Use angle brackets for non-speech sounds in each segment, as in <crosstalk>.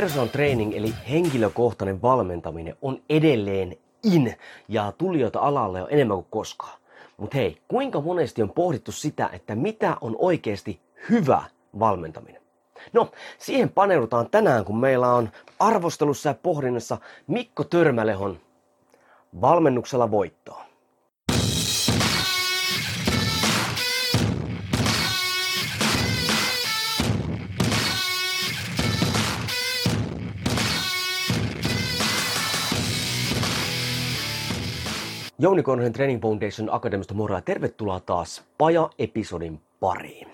Person training eli henkilökohtainen valmentaminen on edelleen in ja tulijoita alalle on enemmän kuin koskaan. Mutta hei, kuinka monesti on pohdittu sitä, että mitä on oikeasti hyvä valmentaminen? No, siihen paneudutaan tänään, kun meillä on arvostelussa ja pohdinnassa Mikko Törmälehon valmennuksella voittoon. Jouni Konhen Training Foundation Akademista moro ja tervetuloa taas Paja-episodin pariin.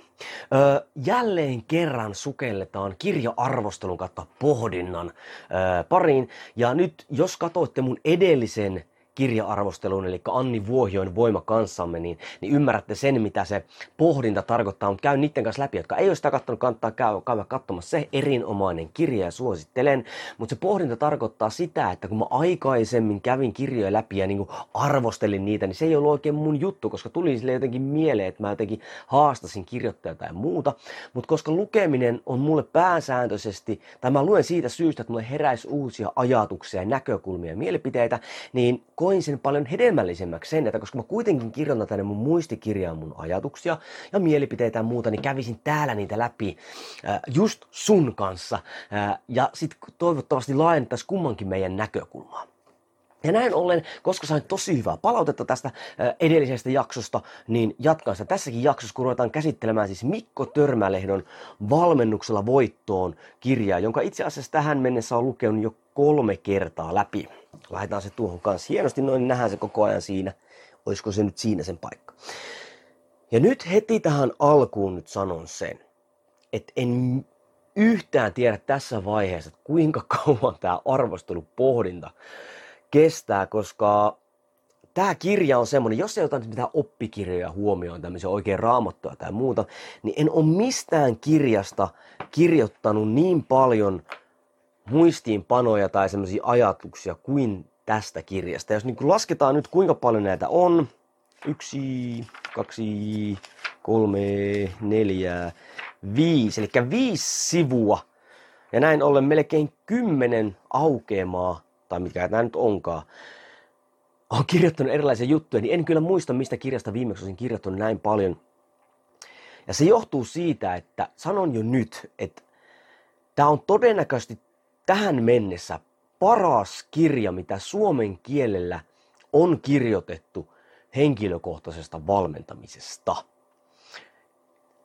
Öö, jälleen kerran sukelletaan kirja-arvostelun kautta pohdinnan öö, pariin. Ja nyt jos katsoitte mun edellisen kirja-arvosteluun, eli Anni Vuohioin Voima kanssamme, niin, niin ymmärrätte sen, mitä se pohdinta tarkoittaa. Mutta käyn niiden kanssa läpi, jotka ei ole sitä katsonut, kannattaa käydä, katsomassa se erinomainen kirja ja suosittelen. Mutta se pohdinta tarkoittaa sitä, että kun mä aikaisemmin kävin kirjoja läpi ja niin arvostelin niitä, niin se ei ollut oikein mun juttu, koska tuli sille jotenkin mieleen, että mä jotenkin haastasin kirjoittajaa tai muuta. Mutta koska lukeminen on mulle pääsääntöisesti, tai mä luen siitä syystä, että mulle heräisi uusia ajatuksia, näkökulmia ja mielipiteitä, niin koin sen paljon hedelmällisemmäksi sen, että koska mä kuitenkin kirjoitan tänne mun muistikirjaan mun ajatuksia ja mielipiteitä ja muuta, niin kävisin täällä niitä läpi äh, just sun kanssa äh, ja sitten toivottavasti laajennettaisiin kummankin meidän näkökulmaa. Ja näin ollen, koska sain tosi hyvää palautetta tästä edellisestä jaksosta, niin jatkan sitä tässäkin jaksossa, kun ruvetaan käsittelemään siis Mikko Törmälehdon valmennuksella voittoon kirjaa, jonka itse asiassa tähän mennessä on lukenut jo kolme kertaa läpi. Laitetaan se tuohon kanssa hienosti, noin niin nähdään se koko ajan siinä. Olisiko se nyt siinä sen paikka. Ja nyt heti tähän alkuun nyt sanon sen, että en yhtään tiedä tässä vaiheessa, että kuinka kauan tämä arvostelupohdinta kestää, koska tämä kirja on semmoinen, jos ei ota nyt mitään oppikirjoja huomioon, tämmöisiä oikein raamattuja tai muuta, niin en ole mistään kirjasta kirjoittanut niin paljon muistiinpanoja tai semmoisia ajatuksia kuin tästä kirjasta. Jos niin lasketaan nyt kuinka paljon näitä on, yksi, kaksi, kolme, neljä, viisi, eli viisi sivua. Ja näin ollen melkein kymmenen aukeamaa, tai mikä tämä nyt onkaan, on kirjoittanut erilaisia juttuja, niin en kyllä muista, mistä kirjasta viimeksi olisin kirjoittanut näin paljon. Ja se johtuu siitä, että sanon jo nyt, että tämä on todennäköisesti tähän mennessä paras kirja, mitä suomen kielellä on kirjoitettu henkilökohtaisesta valmentamisesta.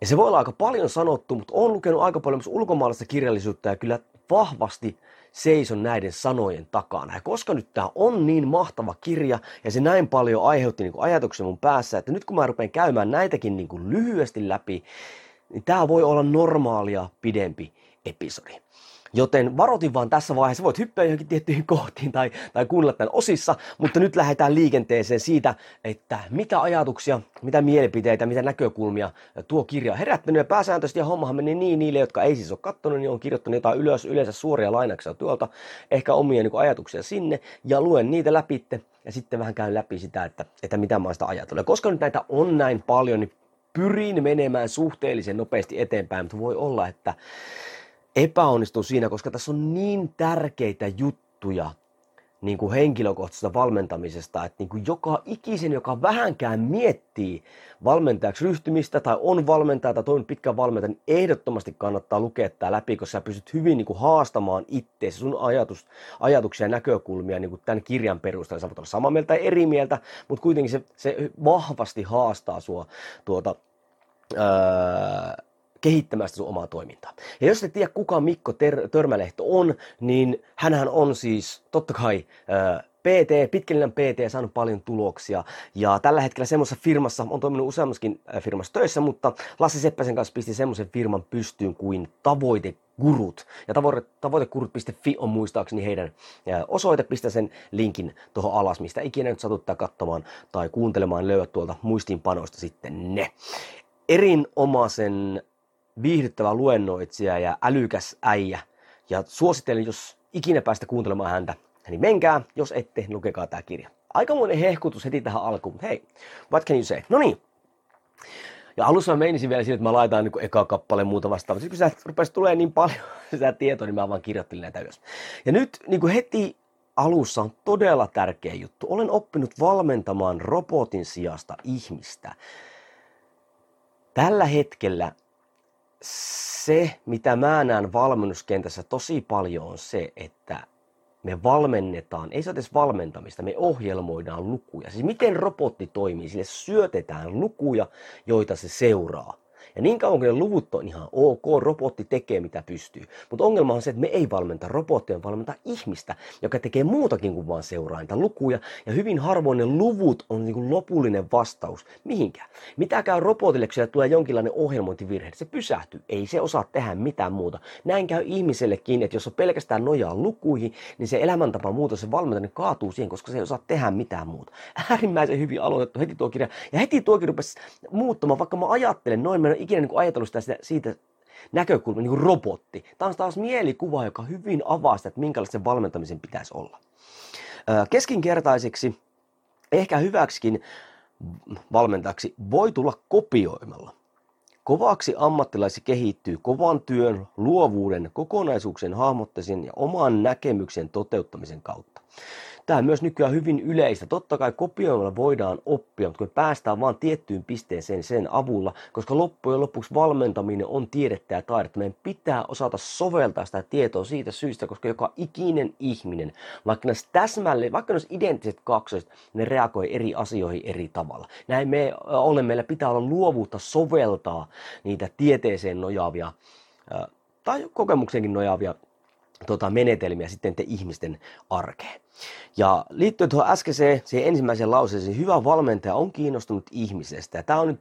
Ja se voi olla aika paljon sanottu, mutta olen lukenut aika paljon myös ulkomaalaista kirjallisuutta ja kyllä vahvasti seison näiden sanojen takana. Ja koska nyt tämä on niin mahtava kirja ja se näin paljon aiheutti niin ajatuksia mun päässä, että nyt kun mä rupean käymään näitäkin niin kuin lyhyesti läpi, niin tämä voi olla normaalia pidempi episodi. Joten varoitin vaan tässä vaiheessa, voit hyppää johonkin tiettyihin kohtiin tai, tai kuunnella tämän osissa, mutta nyt lähdetään liikenteeseen siitä, että mitä ajatuksia, mitä mielipiteitä, mitä näkökulmia tuo kirja on herättänyt. Ja pääsääntöisesti ja hommahan meni niin niille, jotka ei siis ole katsonut, niin on kirjoittanut jotain ylös, yleensä suoria lainauksia tuolta, ehkä omia niin ajatuksia sinne, ja luen niitä läpi ja sitten vähän käyn läpi sitä, että, että mitä mä sitä ajatellut. Ja koska nyt näitä on näin paljon, niin pyrin menemään suhteellisen nopeasti eteenpäin, mutta voi olla, että epäonnistuu siinä, koska tässä on niin tärkeitä juttuja niin kuin henkilökohtaisesta valmentamisesta, että niin kuin joka ikisen, joka vähänkään miettii valmentajaksi ryhtymistä tai on valmentaja tai toiminut pitkään valmentaja, niin ehdottomasti kannattaa lukea tämä läpi, koska sä pystyt hyvin niin kuin haastamaan itseäsi, sun ajatus, ajatuksia ja näkökulmia niin kuin tämän kirjan perusteella. Sä voit olla samaa mieltä tai eri mieltä, mutta kuitenkin se, se vahvasti haastaa sua tuota, öö, kehittämään sitä sun omaa toimintaa. Ja jos et tiedä kuka Mikko Ter- Törmälehto on, niin hän on siis totta kai äh, PT, pitkällinen PT, saanut paljon tuloksia. Ja tällä hetkellä semmoisessa firmassa, on toiminut useammaskin firmassa töissä, mutta Lassi Seppäsen kanssa pisti semmoisen firman pystyyn kuin Tavoitegurut. Ja tavoite, tavoitegurut.fi on muistaakseni heidän osoite. Pistä sen linkin tuohon alas, mistä ikinä nyt satuttaa katsomaan tai kuuntelemaan. Löydät tuolta muistiinpanoista sitten ne. Erinomaisen viihdyttävä luennoitsija ja älykäs äijä. Ja suosittelen, jos ikinä päästä kuuntelemaan häntä, niin menkää, jos ette, lukekaa tämä kirja. Aikamoinen hehkutus heti tähän alkuun, hei, what can you say? No niin. Ja alussa mä meinisin vielä sille, että mä laitan niin eka kappale muuta vastaan. Sitten kun sä rupesi tulee niin paljon <laughs> sitä tietoa, niin mä vaan kirjoittelin näitä ylös. Ja nyt niin kuin heti alussa on todella tärkeä juttu. Olen oppinut valmentamaan robotin sijasta ihmistä. Tällä hetkellä se, mitä mä näen valmennuskentässä tosi paljon on se, että me valmennetaan, ei se edes valmentamista, me ohjelmoidaan lukuja. Siis miten robotti toimii, sille syötetään lukuja, joita se seuraa. Ja niin kauan kuin ne luvut on ihan ok, robotti tekee mitä pystyy. Mutta ongelma on se, että me ei valmenta robottia, valmenta ihmistä, joka tekee muutakin kuin vaan seuraa niitä lukuja. Ja hyvin harvoin ne luvut on niin kuin lopullinen vastaus mihinkään. Mitä käy robotille, kun tulee jonkinlainen ohjelmointivirhe? Se pysähtyy, ei se osaa tehdä mitään muuta. Näin käy ihmisellekin, että jos on pelkästään nojaa lukuihin, niin se elämäntapa muutos, se valmentaminen kaatuu siihen, koska se ei osaa tehdä mitään muuta. <laughs> Äärimmäisen hyvin aloitettu heti tuo kirja. Ja heti tuokin rupesi muuttamaan, vaikka mä ajattelen noin, mä ikinä niin kuin ajatellut sitä, siitä näkökulmasta, niin kuin robotti. Tämä on taas mielikuva, joka hyvin avaa sitä, että minkälaista sen valmentamisen pitäisi olla. Keskinkertaiseksi, ehkä hyväksikin valmentajaksi voi tulla kopioimalla. Kovaksi ammattilaisi kehittyy kovan työn, luovuuden, kokonaisuuksien hahmottamisen ja oman näkemyksen toteuttamisen kautta. Tämä on myös nykyään hyvin yleistä. Totta kai kopioimalla voidaan oppia, mutta kun päästään vain tiettyyn pisteeseen sen avulla, koska loppujen lopuksi valmentaminen on tiedettä ja taidetta. Meidän pitää osata soveltaa sitä tietoa siitä syystä, koska joka ikinen ihminen, vaikka ne täsmälleen, vaikka ne identtiset kaksoiset, ne reagoi eri asioihin eri tavalla. Näin me olemme, meillä pitää olla luovuutta soveltaa niitä tieteeseen nojaavia tai kokemukseenkin nojaavia tota, menetelmiä sitten te ihmisten arkeen. Ja liittyen tuohon äskeiseen, siihen ensimmäiseen lauseeseen, hyvä valmentaja on kiinnostunut ihmisestä. Tämä on nyt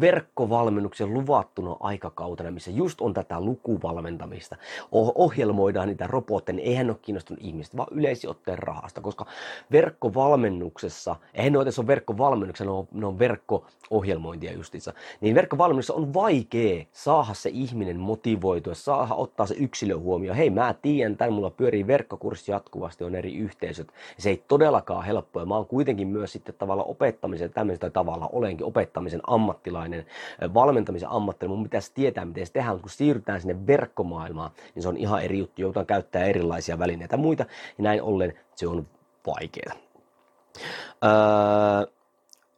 verkkovalmennuksen luvattuna aikakautena, missä just on tätä lukuvalmentamista. Ohjelmoidaan niitä robotteja, niin eihän ole kiinnostunut ihmistä, vaan yleisiotteen rahasta, koska verkkovalmennuksessa, eihän ne ole on verkkovalmennuksessa, ne on, ne on verkko-ohjelmointia justiinsa, niin verkkovalmennuksessa on vaikea saada se ihminen motivoitua, saada ottaa se yksilö huomioon. Hei, mä tiedän, tämän mulla pyörii verkkokurssi jatkuvasti, on eri yhteisöt. Se ei todellakaan helppoa. Mä oon kuitenkin myös sitten tavalla opettamisen, tämmöisen tavalla olenkin opettamisen ammat ammattilainen, valmentamisen ammattilainen, mun pitäisi tietää, miten se tehdään, kun siirrytään sinne verkkomaailmaan, niin se on ihan eri juttu, joudutaan käyttää erilaisia välineitä ja muita, ja näin ollen se on vaikeaa. Öö,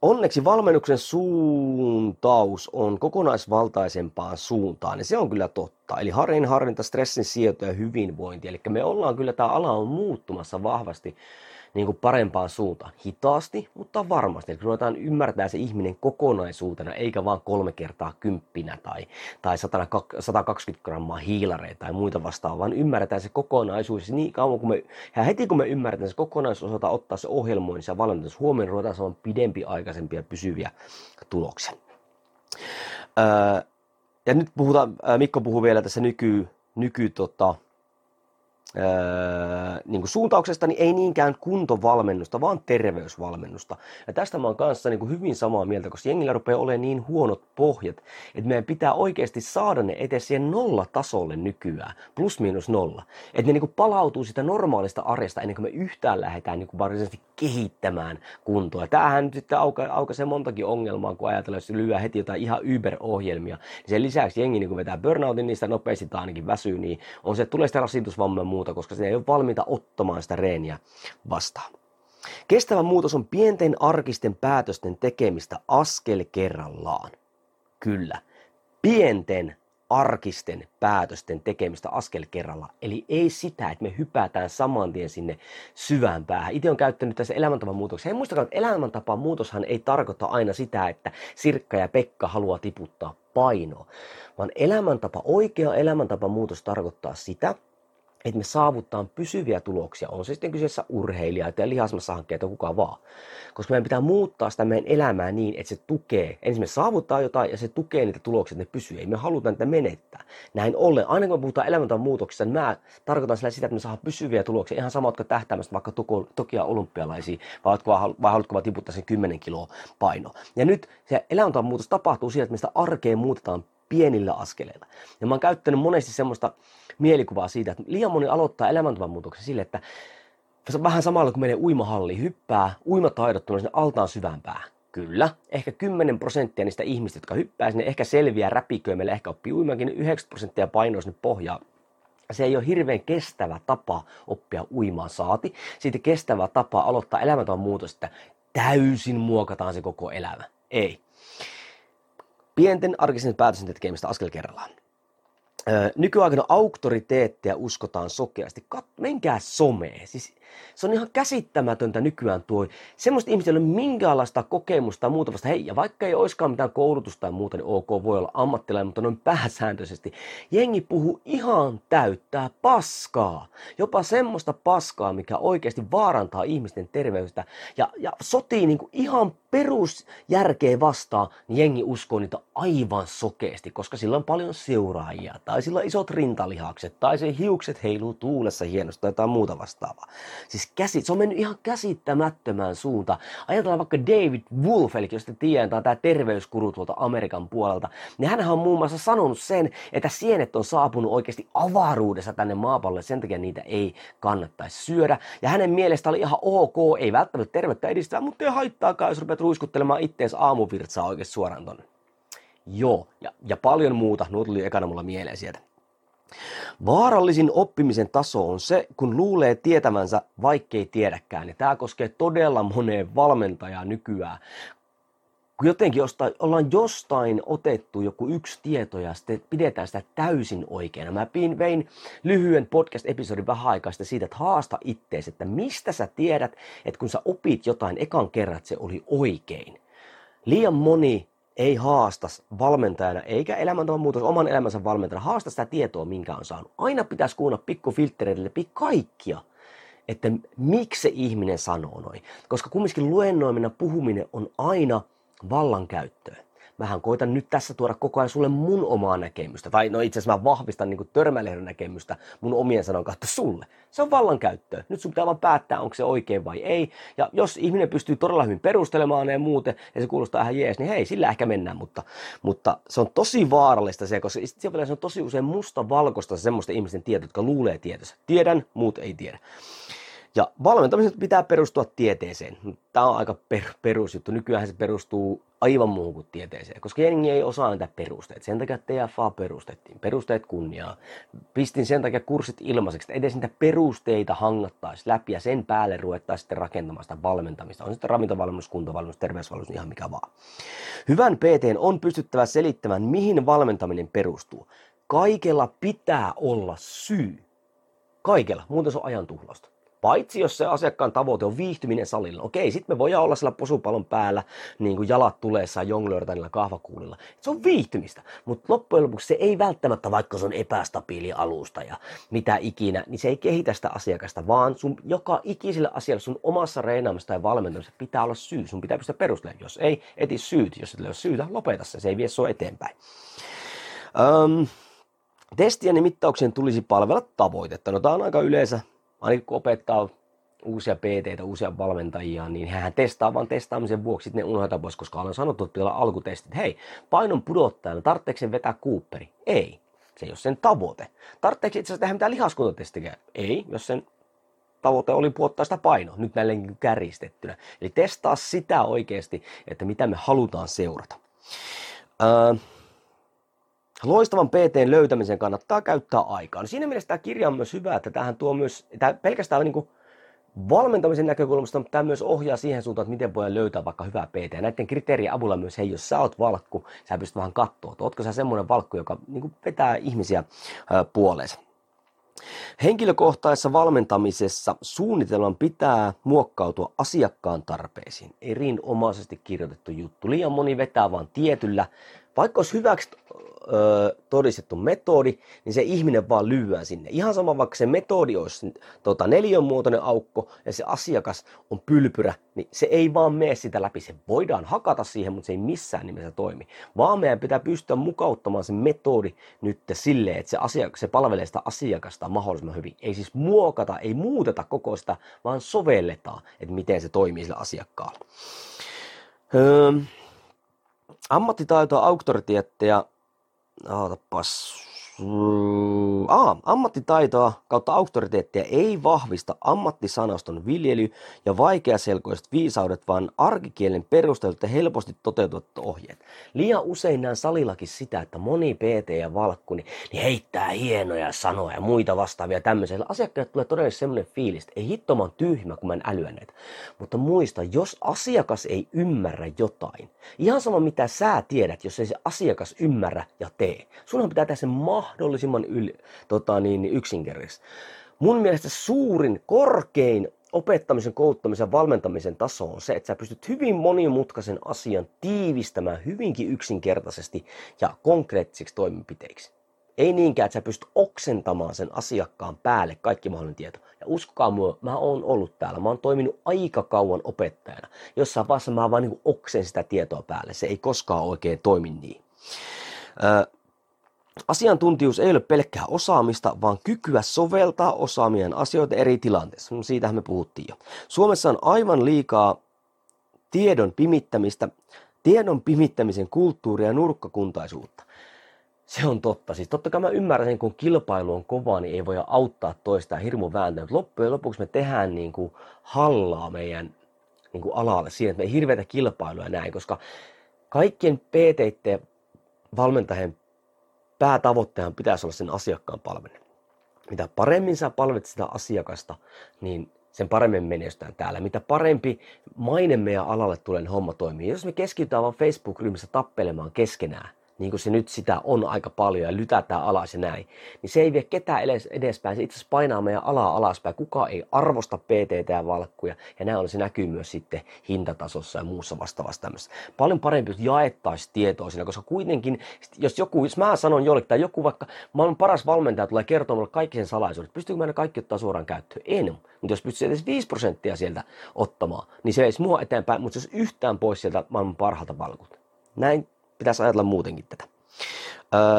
onneksi valmennuksen suuntaus on kokonaisvaltaisempaan suuntaan, ja se on kyllä totta. Eli harrin harrinta, stressin sieto ja hyvinvointi. Eli me ollaan kyllä, tämä ala on muuttumassa vahvasti niin kuin parempaan suuntaan. Hitaasti, mutta varmasti. Eli kun ruvetaan ymmärtää se ihminen kokonaisuutena, eikä vaan kolme kertaa kymppinä tai, tai 120 grammaa hiilareita tai muita vastaavaa, vaan ymmärretään se kokonaisuus. Niin kauan kun me, ja heti kun me ymmärretään se kokonaisuus, osataan ottaa se ohjelmointi ja valmennus huomioon, ruvetaan saamaan pidempi aikaisempia pysyviä tuloksia. Öö, ja nyt puhutaan, Mikko puhuu vielä tässä nyky, nyky tota, öö, niin kuin suuntauksesta, niin ei niinkään kuntovalmennusta, vaan terveysvalmennusta. Ja tästä mä oon kanssa niin kuin hyvin samaa mieltä, koska jengillä rupeaa olemaan niin huonot pohjat, että meidän pitää oikeasti saada ne edes siihen nollatasolle nykyään, plus miinus nolla. Että ne niin kuin palautuu sitä normaalista arjesta ennen kuin me yhtään lähdetään niin kuin varsinaisesti kehittämään kuntoa. Tämähän nyt sitten auka, aukaisee montakin ongelmaa, kun ajatellaan, jos lyö heti jotain ihan Uber-ohjelmia. Niin sen lisäksi jengi niin kun vetää burnoutin, sitä nopeasti tai ainakin väsyy, niin on se, että tulee sitä rasitusvammaa muuta, koska se ei ole valmiita ottamaan sitä reeniä vastaan. Kestävä muutos on pienten arkisten päätösten tekemistä askel kerrallaan. Kyllä, pienten arkisten päätösten tekemistä askel kerralla. Eli ei sitä, että me hypätään saman tien sinne syvään päähän. Itse on käyttänyt tässä elämäntapan muutoksia. Hei muistakaa, että elämäntapan muutoshan ei tarkoita aina sitä, että Sirkka ja Pekka haluaa tiputtaa painoa. Vaan elämäntapa, oikea elämäntapa muutos tarkoittaa sitä, että me saavuttaa pysyviä tuloksia, on se sitten kyseessä urheilijaita ja lihasmassahankkeita, kuka vaan. Koska meidän pitää muuttaa sitä meidän elämää niin, että se tukee, ensin me saavuttaa jotain ja se tukee niitä tuloksia, että ne pysyy. Ei me haluta niitä menettää. Näin ollen, aina kun me puhutaan elämäntavan muutoksista, niin mä tarkoitan sillä sitä, että me saadaan pysyviä tuloksia. Ihan sama, jotka tähtäämästä vaikka Tokia olympialaisiin, vai, vai haluatko vaan tiputtaa sen 10 kiloa paino. Ja nyt se elämäntavan muutos tapahtuu siinä, että me sitä arkea muutetaan pienillä askeleilla. Ja mä oon käyttänyt monesti semmoista mielikuvaa siitä, että liian moni aloittaa elämäntavan muutoksen sille, että vähän samalla kuin menee uimahalli, hyppää uimataidottomana sinne altaan syvään päähän. Kyllä, ehkä 10 prosenttia niistä ihmistä, jotka hyppää sinne, ehkä selviää räpiköimellä, ehkä oppii uimakin, 90 prosenttia painoa sinne pohjaan. Se ei ole hirveän kestävä tapa oppia uimaan saati. Siitä kestävä tapa aloittaa elämäntavan muutos, että täysin muokataan se koko elämä. Ei. Pienten arkisen päätösten tekemistä askel kerrallaan nykyaikana auktoriteetteja uskotaan sokeasti. Kat, menkää someen. Siis se on ihan käsittämätöntä nykyään tuo. Semmoista ihmistä, ei ole minkäänlaista kokemusta muuta vasta. Hei, ja vaikka ei olisikaan mitään koulutusta tai muuta, niin ok, voi olla ammattilainen, mutta noin pääsääntöisesti. Jengi puhuu ihan täyttää paskaa. Jopa semmoista paskaa, mikä oikeasti vaarantaa ihmisten terveyttä. Ja, ja sotii niin ihan perusjärkeä vastaan, niin jengi uskoo niitä aivan sokeasti, koska sillä on paljon seuraajia, tai sillä on isot rintalihakset, tai se hiukset heiluu tuulessa hienosti, tai jotain muuta vastaavaa. Siis käsi, se on mennyt ihan käsittämättömään suuntaan. Ajatellaan vaikka David Wolf, eli jos te tiedetään tämä terveyskuru tuolta Amerikan puolelta, niin hän on muun muassa sanonut sen, että sienet on saapunut oikeasti avaruudessa tänne maapallolle, sen takia niitä ei kannattaisi syödä. Ja hänen mielestä oli ihan ok, ei välttämättä terveyttä edistää, mutta ei haittaakaan, jos rupeat ruiskuttelemaan ittees aamuvirtsaa oikeasti suoraan tonne. Joo, ja, ja paljon muuta, nuo tuli ekana mulla mieleen sieltä. Vaarallisin oppimisen taso on se, kun luulee tietämänsä, vaikkei tiedäkään. Ja tämä koskee todella moneen valmentajaa nykyään. Kun jotenkin jostain, ollaan jostain otettu joku yksi tieto ja sitten pidetään sitä täysin oikeana. Mä pin, vein lyhyen podcast-episodin vähän aikaa siitä, että haasta ittees, että mistä sä tiedät, että kun sä opit jotain ekan kerran, että se oli oikein. Liian moni ei haasta valmentajana eikä elämäntavan muutos oman elämänsä valmentajana haasta sitä tietoa, minkä on saanut. Aina pitäisi kuunnella pikkufilttereille läpi kaikkia, että miksi se ihminen sanoo noin. Koska kumminkin luennoiminen puhuminen on aina vallankäyttöä mähän koitan nyt tässä tuoda koko ajan sulle mun omaa näkemystä. Tai no itse asiassa mä vahvistan niin törmälehden näkemystä mun omien sanon kautta sulle. Se on vallankäyttöä. Nyt sun pitää vaan päättää, onko se oikein vai ei. Ja jos ihminen pystyy todella hyvin perustelemaan ja muuten, ja se kuulostaa ihan jees, niin hei, sillä ehkä mennään. Mutta, mutta se on tosi vaarallista se, koska se on tosi usein musta valkoista semmoista ihmisten tietoa, jotka luulee tietänsä. Tiedän, muut ei tiedä. Ja valmentamisen pitää perustua tieteeseen. Tämä on aika per, perusjuttu. Nykyään se perustuu aivan muuhun kuin tieteeseen, koska jengi ei osaa näitä perusteita. Sen takia TFA perustettiin. Perusteet kunniaa. Pistin sen takia kurssit ilmaiseksi, että edes niitä perusteita hangattaisi läpi ja sen päälle ruvettaisiin sitten rakentamaan sitä valmentamista. On sitten ravintovalmennus, kuntovalmennus, terveysvalmennus, ihan mikä vaan. Hyvän PT on pystyttävä selittämään, mihin valmentaminen perustuu. Kaikella pitää olla syy. Kaikella, muuten se on ajan tuhlausta. Paitsi jos se asiakkaan tavoite on viihtyminen salilla. Okei, sitten me voidaan olla sillä posupallon päällä, niin kuin jalat tuleessa jonglöörtä niillä kahvakuulilla. Se on viihtymistä. Mutta loppujen lopuksi se ei välttämättä, vaikka se on epästabiili alusta ja mitä ikinä, niin se ei kehitä sitä asiakasta, vaan sun joka ikiselle asialle sun omassa reenaamassa tai valmentamisessa pitää olla syy. Sun pitää pystyä perustelemaan. Jos ei, eti syyt. Jos et ole syytä, lopeta se. Se ei vie sua eteenpäin. Um, testien ja mittauksien tulisi palvella tavoitetta. No tämä on aika yleensä ainakin kun opettaa uusia pt uusia valmentajia, niin hän testaa vaan testaamisen vuoksi, sitten ne unohdetaan pois, koska olen sanottu, että pitää olla alkutestit. Hei, painon pudottajana, tarvitseeko sen vetää Cooperi? Ei. Se ei ole sen tavoite. Tarvitseeko itse asiassa tehdä mitään lihaskuntatestiä? Ei, jos sen tavoite oli puottaa sitä painoa, nyt näin kärjistettynä. Eli testaa sitä oikeasti, että mitä me halutaan seurata. Öö, loistavan PTn löytämisen kannattaa käyttää aikaa. No siinä mielessä tämä kirja on myös hyvä, että tähän tuo myös, tämä pelkästään niin kuin valmentamisen näkökulmasta, mutta tämä myös ohjaa siihen suuntaan, että miten voidaan löytää vaikka hyvää PT. Ja näiden kriteerien avulla myös, hei, jos sä oot valkku, sä pystyt vähän katsoa, että ootko sä semmoinen valkku, joka niin kuin vetää ihmisiä puoleensa. Henkilökohtaisessa valmentamisessa suunnitelman pitää muokkautua asiakkaan tarpeisiin. Erinomaisesti kirjoitettu juttu. Liian moni vetää vain tietyllä. Vaikka olisi hyväksi ö, todistettu metodi, niin se ihminen vaan lyöää sinne. Ihan sama vaikka se metodi olisi tota, muotoinen aukko ja se asiakas on pylpyrä, niin se ei vaan mene sitä läpi. Se voidaan hakata siihen, mutta se ei missään nimessä toimi. Vaan meidän pitää pystyä mukauttamaan se metodi nyt silleen, että se, asiakas, se palvelee sitä asiakasta mahdollisimman hyvin. Ei siis muokata, ei muuteta koko sitä, vaan sovelletaan, että miten se toimii sillä asiakkaalla. Öö, ammattitaitoa, auktoriteetteja Ootapas. Aa, ammattitaitoa kautta auktoriteettia ei vahvista ammattisanaston viljely ja vaikeaselkoiset viisaudet, vaan arkikielen perustelut ja helposti toteutuvat ohjeet. Liian usein näen salillakin sitä, että moni PT ja valkku niin, niin heittää hienoja sanoja ja muita vastaavia tämmöisiä. Asiakkaat tulee todella semmoinen fiilis, että ei hitto mä tyhmä, kun mä en älyä näitä. Mutta muista, jos asiakas ei ymmärrä jotain, ihan sama mitä sä tiedät, jos ei se asiakas ymmärrä ja tee. Sunhan pitää tehdä se mahdollisimman yl, tota niin, yksinkertaisesti. Mun mielestä suurin, korkein opettamisen, kouluttamisen, valmentamisen taso on se, että sä pystyt hyvin monimutkaisen asian tiivistämään hyvinkin yksinkertaisesti ja konkreettisiksi toimenpiteiksi. Ei niinkään, että sä pystyt oksentamaan sen asiakkaan päälle kaikki mahdollinen tieto. Ja uskokaa mua, mä oon ollut täällä. Mä oon toiminut aika kauan opettajana. Jossain vaiheessa mä vaan niin oksen sitä tietoa päälle. Se ei koskaan oikein toimi niin. Asiantuntijuus ei ole pelkkää osaamista, vaan kykyä soveltaa osaamien asioita eri tilanteissa. No, siitähän me puhuttiin jo. Suomessa on aivan liikaa tiedon pimittämistä, tiedon pimittämisen kulttuuria ja nurkkakuntaisuutta. Se on totta. Siis totta kai mä ymmärrän sen, kun kilpailu on kova, niin ei voi auttaa toista hirmu vääntöä. Mutta loppujen lopuksi me tehdään niin kuin hallaa meidän niin kuin alalle siihen, että me ei hirveätä kilpailua näin, koska kaikkien PT valmentajien päätavoitteena pitäisi olla sen asiakkaan palveleminen. Mitä paremmin sä palvelet sitä asiakasta, niin sen paremmin menestytään täällä. Mitä parempi maine meidän alalle tulee, niin homma toimii. Jos me keskitytään vaan Facebook-ryhmässä tappelemaan keskenään, niin kuin se nyt sitä on aika paljon ja lytätään alas ja näin, niin se ei vie ketään edes edespäin. Se itse asiassa painaa meidän alaa alaspäin. Kuka ei arvosta PT ja valkkuja ja näin on se näkyy myös sitten hintatasossa ja muussa vastaavassa tämmöistä. Paljon parempi, jos jaettaisiin tietoa siinä, koska kuitenkin, jos joku, jos mä sanon jollekin tai joku vaikka maailman paras valmentaja tulee kertomaan mulle kaikki sen salaisuudet, pystyykö mä ne kaikki ottaa suoraan käyttöön? En. Mutta jos pystyisi edes 5 prosenttia sieltä ottamaan, niin se veisi mua eteenpäin, mutta jos yhtään pois sieltä maailman parhaalta valkut. Näin pitäisi ajatella muutenkin tätä.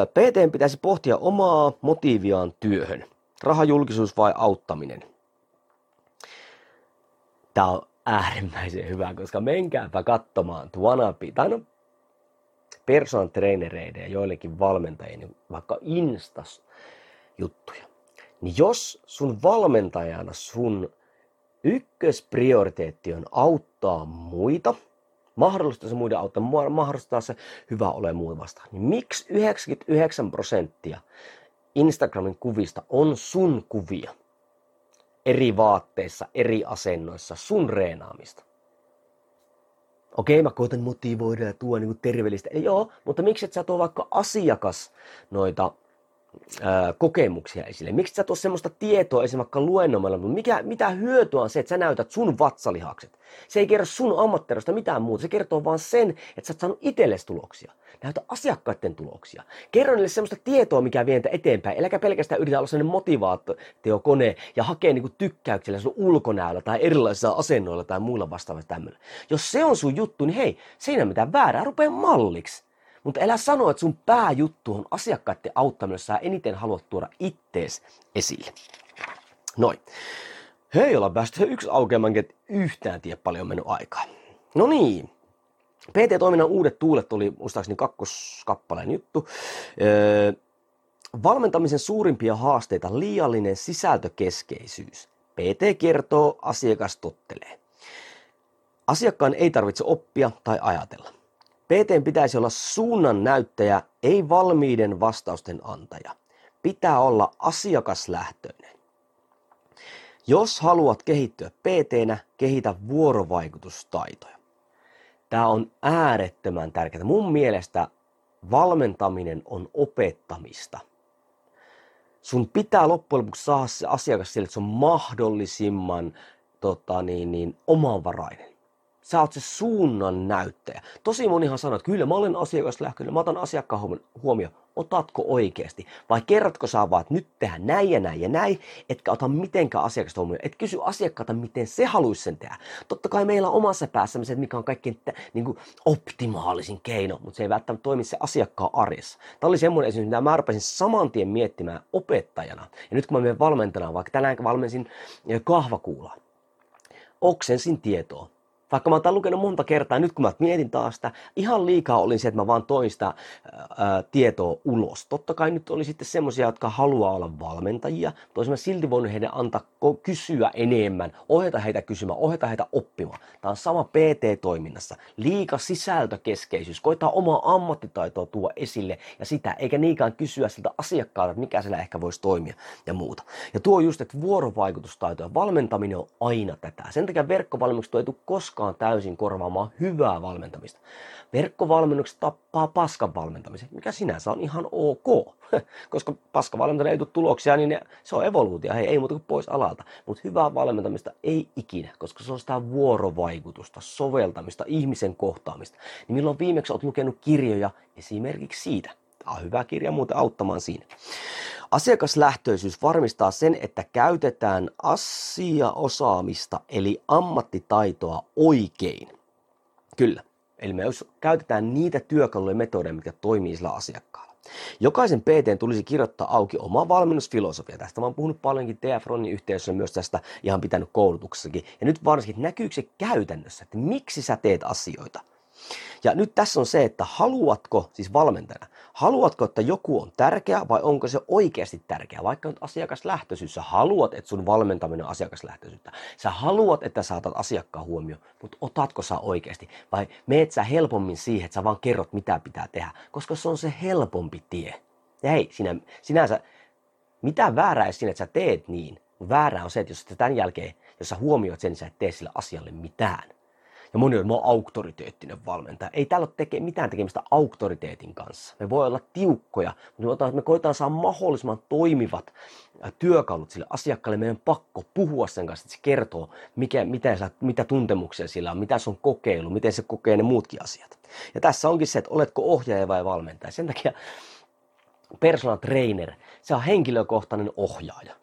PT pitäisi pohtia omaa motiiviaan työhön. Rahajulkisuus vai auttaminen? Tämä on äärimmäisen hyvä, koska menkääpä katsomaan Tuanapi, tai no personal trainereiden ja joillekin valmentajien, niin vaikka Instas juttuja. Niin jos sun valmentajana sun ykkösprioriteetti on auttaa muita – mahdollistaa se muiden auttaa, mahdollistaa se hyvä ole vastaan. Niin miksi 99 prosenttia Instagramin kuvista on sun kuvia? Eri vaatteissa, eri asennoissa, sun reenaamista. Okei, mä koitan motivoida ja tuo niin terveellistä. Joo, mutta miksi et sä tuo vaikka asiakas noita kokemuksia esille. Miksi sä tuo semmoista tietoa esimerkiksi vaikka mutta mikä, mitä hyötyä on se, että sä näytät sun vatsalihakset? Se ei kerro sun ammattilaista mitään muuta, se kertoo vaan sen, että sä oot saanut itsellesi tuloksia. Näytä asiakkaiden tuloksia. Kerro niille semmoista tietoa, mikä vie eteenpäin. Eläkä pelkästään yritä olla sellainen motivaatiokone ja hakea niinku tykkäyksellä sun ulkonäöllä tai erilaisilla asennoilla tai muilla vastaavilla tämmöillä. Jos se on sun juttu, niin hei, siinä ei mitään väärää, rupea malliksi. Mutta älä sano, että sun pääjuttu on asiakkaiden auttaminen, jos sä eniten haluat tuoda ittees esille. Noin. Hei, ollaan päästy yksi aukeamaan, että yhtään tiedä paljon mennyt aikaa. No niin, PT-toiminnan uudet tuulet oli muistaakseni kakkoskappaleen juttu. Öö, valmentamisen suurimpia haasteita liiallinen sisältökeskeisyys. PT kertoo, asiakas tottelee. Asiakkaan ei tarvitse oppia tai ajatella. PT pitäisi olla suunnan näyttäjä, ei valmiiden vastausten antaja. Pitää olla asiakaslähtöinen. Jos haluat kehittyä pt kehitä vuorovaikutustaitoja. Tämä on äärettömän tärkeää. Mun mielestä valmentaminen on opettamista. Sun pitää loppujen lopuksi saada se asiakas sille, että se on mahdollisimman tota, niin, niin, omanvarainen sä oot se suunnan näyttäjä. Tosi monihan sanoo, että kyllä mä olen asiakaslähtöinen, mä otan asiakkaan huomioon. Otatko oikeasti? Vai kerrotko sä vaan, että nyt tehdään näin ja näin ja näin, etkä ota mitenkään asiakasta huomioon. Et kysy asiakkaalta, miten se haluaisi sen tehdä. Totta kai meillä on omassa päässämme se, mikä on kaikkein niin kuin optimaalisin keino, mutta se ei välttämättä toimi se asiakkaan arjessa. Tämä oli semmoinen esitys, mitä mä rupesin saman tien miettimään opettajana. Ja nyt kun mä menen valmentajana, vaikka tänään valmensin kahvakuulaa, oksensin tietoa vaikka mä oon lukenut monta kertaa, nyt kun mä mietin taas sitä, ihan liikaa olin se, että mä vaan toin sitä ää, tietoa ulos. Totta kai nyt oli sitten semmoisia, jotka haluaa olla valmentajia, mutta mä silti voinut heidän antaa kysyä enemmän, ohjata heitä kysymään, ohjata heitä oppimaan. Tämä on sama PT-toiminnassa. Liika sisältökeskeisyys, koittaa omaa ammattitaitoa tuoda esille ja sitä, eikä niinkään kysyä siltä asiakkaalta, että mikä sillä ehkä voisi toimia ja muuta. Ja tuo just, että vuorovaikutustaitoja, valmentaminen on aina tätä. Sen takia verkkovalmennukset ei tule koskaan koskaan täysin korvaamaan hyvää valmentamista. Verkkovalmennukset tappaa paskan valmentamisen, mikä sinänsä on ihan ok. <laughs> Koska paska valmentaminen ei tule tuloksia, niin ne, se on evoluutio, hei, ei muuta kuin pois alalta. Mutta hyvää valmentamista ei ikinä, koska se on sitä vuorovaikutusta, soveltamista, ihmisen kohtaamista. Niin milloin viimeksi olet lukenut kirjoja esimerkiksi siitä? Tämä on hyvä kirja muuten auttamaan siinä. Asiakaslähtöisyys varmistaa sen, että käytetään asiaosaamista eli ammattitaitoa oikein. Kyllä. Eli me käytetään niitä työkaluja ja metodeja, mitkä toimii sillä asiakkaalla. Jokaisen PT tulisi kirjoittaa auki oma valmennusfilosofia. Tästä mä oon puhunut paljonkin TF-Ronin yhteydessä myös tästä ihan pitänyt koulutuksessakin. Ja nyt varsinkin, näkyykö se käytännössä, että miksi sä teet asioita – ja nyt tässä on se, että haluatko, siis valmentajana, haluatko, että joku on tärkeä vai onko se oikeasti tärkeä? Vaikka nyt asiakaslähtöisyys, sä haluat, että sun valmentaminen on asiakaslähtöisyyttä. Sä haluat, että sä otat asiakkaan huomioon, mutta otatko sä oikeasti? Vai meet sä helpommin siihen, että sä vaan kerrot, mitä pitää tehdä? Koska se on se helpompi tie. Ja hei, sinä, sinänsä, mitä väärää siinä, että sä teet niin? Väärää on se, että jos tämän jälkeen, jos sä huomioit sen, niin sä et tee sille asialle mitään. Ja moni on, mä oon auktoriteettinen valmentaja. Ei täällä ole teke, mitään tekemistä auktoriteetin kanssa. Me voi olla tiukkoja, mutta me koetaan saada mahdollisimman toimivat työkalut sille asiakkaalle. Meidän pakko puhua sen kanssa, että se kertoo, mikä, mitä, sä, mitä tuntemuksia sillä on, mitä se on kokeilu, miten se kokee ne muutkin asiat. Ja tässä onkin se, että oletko ohjaaja vai valmentaja. Sen takia personal trainer, se on henkilökohtainen ohjaaja.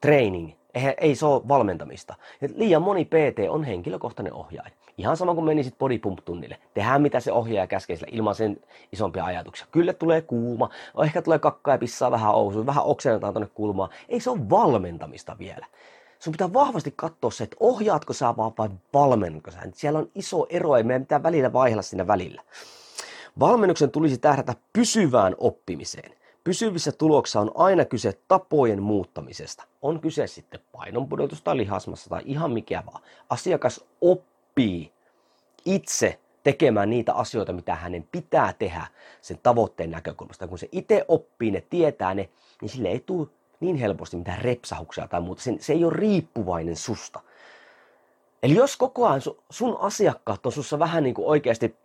Training ei se ole valmentamista. Et liian moni PT on henkilökohtainen ohjaaja. Ihan sama kuin menisit bodypump-tunnille. Tehdään mitä se ohjaaja käskee sille ilman sen isompia ajatuksia. Kyllä tulee kuuma, ehkä tulee kakkaa ja pissaa vähän ousuun, vähän oksennetaan tuonne kulmaan. Ei se ole valmentamista vielä. Sun pitää vahvasti katsoa se, että ohjaatko sä vaan vai valmennatko sä. Siellä on iso ero, ei meidän pitää välillä vaihella siinä välillä. Valmennuksen tulisi tähdätä pysyvään oppimiseen. Pysyvissä tuloksissa on aina kyse tapojen muuttamisesta. On kyse sitten painonpudotus tai lihasmassa tai ihan mikä vaan. Asiakas oppii itse tekemään niitä asioita, mitä hänen pitää tehdä sen tavoitteen näkökulmasta. Kun se itse oppii ne, tietää ne, niin sille ei tule niin helposti mitään repsahuksia tai muuta. Se, se ei ole riippuvainen susta. Eli jos koko ajan sun asiakkaat on sussa vähän niin kuin oikeasti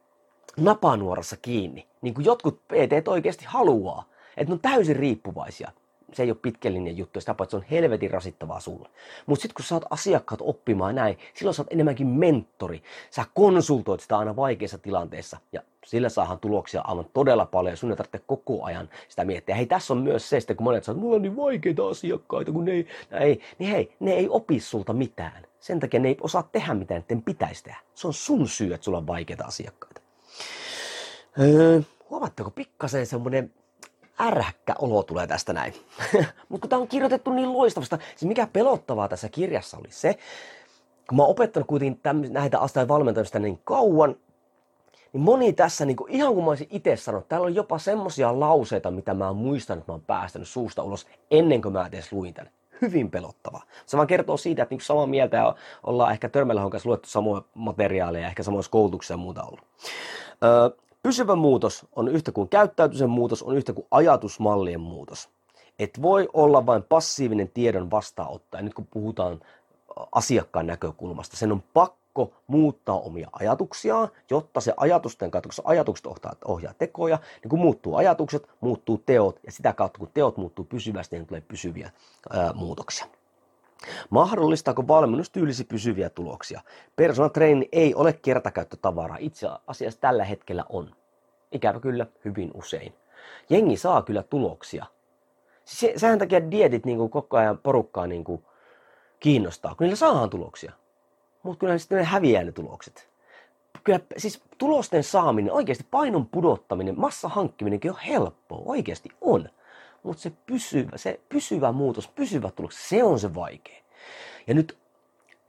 napanuorassa kiinni, niin kuin jotkut PT oikeasti haluaa, että ne on täysin riippuvaisia. Se ei ole pitkän linjan juttu, sitä paitsi se on helvetin rasittavaa sulle. Mutta sitten kun saat asiakkaat oppimaan näin, silloin sä oot enemmänkin mentori. Sä konsultoit sitä aina vaikeissa tilanteissa ja sillä saahan tuloksia aivan todella paljon ja sun ei tarvitse koko ajan sitä miettiä. Hei, tässä on myös se, että kun monet sanoo, mulla on niin vaikeita asiakkaita, kun ne ei, ei, niin hei, ne ei opi sulta mitään. Sen takia ne ei osaa tehdä mitään, että pitäisi tehdä. Se on sun syy, että sulla on vaikeita asiakkaita. Öö, huomaatteko pikkasen semmoinen ärhäkkä olo tulee tästä näin. <laughs> Mutta kun tämä on kirjoitettu niin loistavasta, siis mikä pelottavaa tässä kirjassa oli se, kun mä oon opettanut kuitenkin tämmöistä, näitä asioita valmentamista niin kauan, niin moni tässä, niin kuin, ihan kuin mä olisin itse sanonut, täällä on jopa semmosia lauseita, mitä mä muistan, että mä oon päästänyt suusta ulos ennen kuin mä edes luin tämän. Hyvin pelottava. Se vaan kertoo siitä, että niin samaa mieltä ja ollaan ehkä Törmälähon kanssa luettu samoja materiaaleja, ehkä samoissa koulutuksissa ja muuta ollut. Öö, Pysyvä muutos on yhtä kuin käyttäytymisen muutos, on yhtä kuin ajatusmallien muutos. Et voi olla vain passiivinen tiedon vastaanottaja. Nyt kun puhutaan asiakkaan näkökulmasta, sen on pakko muuttaa omia ajatuksiaan, jotta se ajatusten kautta, koska ajatukset ohjaa, ohjaa tekoja, niin kun muuttuu ajatukset, muuttuu teot, ja sitä kautta kun teot muuttuu pysyvästi, niin tulee pysyviä ää, muutoksia. Mahdollistaako valmennustyylisi pysyviä tuloksia? Personal training ei ole kertakäyttötavaraa. Itse asiassa tällä hetkellä on. Ikävä kyllä, hyvin usein. Jengi saa kyllä tuloksia. Se, sehän takia dietit niin kuin koko ajan porukkaa niin kuin kiinnostaa, kun niillä saadaan tuloksia. Mutta kyllä sitten ne häviää ne tulokset. Kyllä siis tulosten saaminen, oikeasti painon pudottaminen, massa hankkiminenkin on helppoa, oikeasti on. Mutta se pysyvä, se pysyvä muutos, pysyvä tulos, se on se vaikea. Ja nyt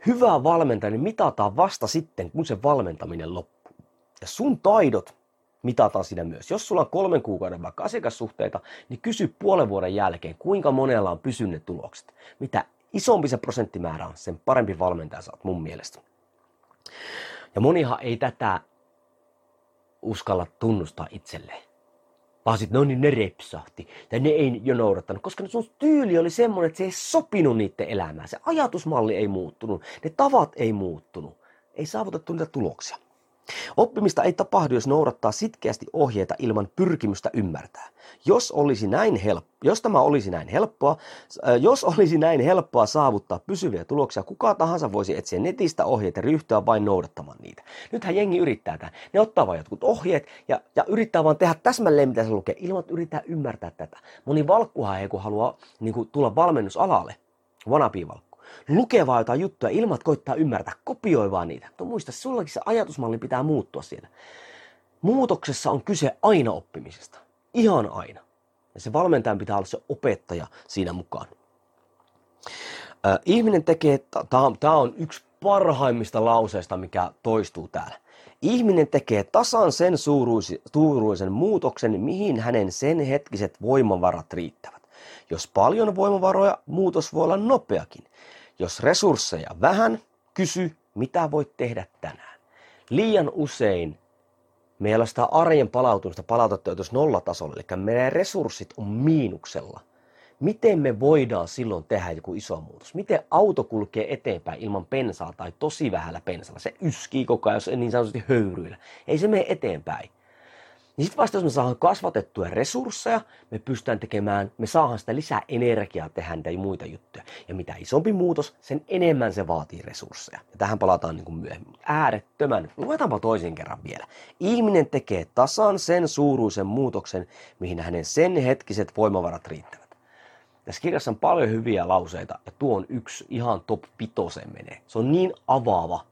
hyvää valmentajaa niin mitataan vasta sitten, kun se valmentaminen loppuu. Ja sun taidot mitataan siinä myös. Jos sulla on kolmen kuukauden vaikka asiakassuhteita, niin kysy puolen vuoden jälkeen, kuinka monella on pysynyt tulokset. Mitä isompi se prosenttimäärä on, sen parempi valmentaja saat mun mielestä. Ja monihan ei tätä uskalla tunnustaa itselleen. Vaan sitten no niin ne repsahti ja ne ei jo noudattanut, koska sun tyyli oli semmoinen, että se ei sopinut niiden elämään. Se ajatusmalli ei muuttunut, ne tavat ei muuttunut. Ei saavutettu niitä tuloksia. Oppimista ei tapahdu, jos noudattaa sitkeästi ohjeita ilman pyrkimystä ymmärtää. Jos, olisi näin helppo, jos tämä olisi näin helppoa, äh, jos olisi näin helppoa saavuttaa pysyviä tuloksia, kuka tahansa voisi etsiä netistä ohjeita ja ryhtyä vain noudattamaan niitä. Nythän jengi yrittää tämän. Ne ottaa vain jotkut ohjeet ja, ja yrittää vain tehdä täsmälleen mitä se lukee, ilman että yrittää ymmärtää tätä. Moni valkkuhan ei kun haluaa niin kuin, tulla valmennusalalle, vanapiivalkku lukee vaan jotain juttuja ilman, että koittaa ymmärtää, kopioi vaan niitä. Mutta muista, sullakin se ajatusmalli pitää muuttua siellä. Muutoksessa on kyse aina oppimisesta. Ihan aina. Ja se valmentajan pitää olla se opettaja siinä mukaan. Ihminen tekee, tämä on yksi parhaimmista lauseista, mikä toistuu täällä. Ihminen tekee tasan sen suuruisen muutoksen, mihin hänen sen hetkiset voimavarat riittävät. Jos paljon voimavaroja, muutos voi olla nopeakin. Jos resursseja vähän, kysy, mitä voit tehdä tänään. Liian usein meillä on sitä arjen palautumista palautettu jos nollatasolla, eli meidän resurssit on miinuksella. Miten me voidaan silloin tehdä joku iso muutos? Miten auto kulkee eteenpäin ilman pensaa tai tosi vähällä pensalla? Se yskii koko ajan, jos niin sanotusti höyryillä. Ei se mene eteenpäin. Niin sitten vasta jos me saadaan kasvatettua resursseja, me pystytään tekemään, me saadaan sitä lisää energiaa tehdä niitä muita juttuja. Ja mitä isompi muutos, sen enemmän se vaatii resursseja. Ja tähän palataan niin kuin myöhemmin. Äärettömän. Luetaanpa toisen kerran vielä. Ihminen tekee tasan sen suuruisen muutoksen, mihin hänen sen hetkiset voimavarat riittävät. Tässä kirjassa on paljon hyviä lauseita ja tuo on yksi ihan top pitoseen menee. Se on niin avaava,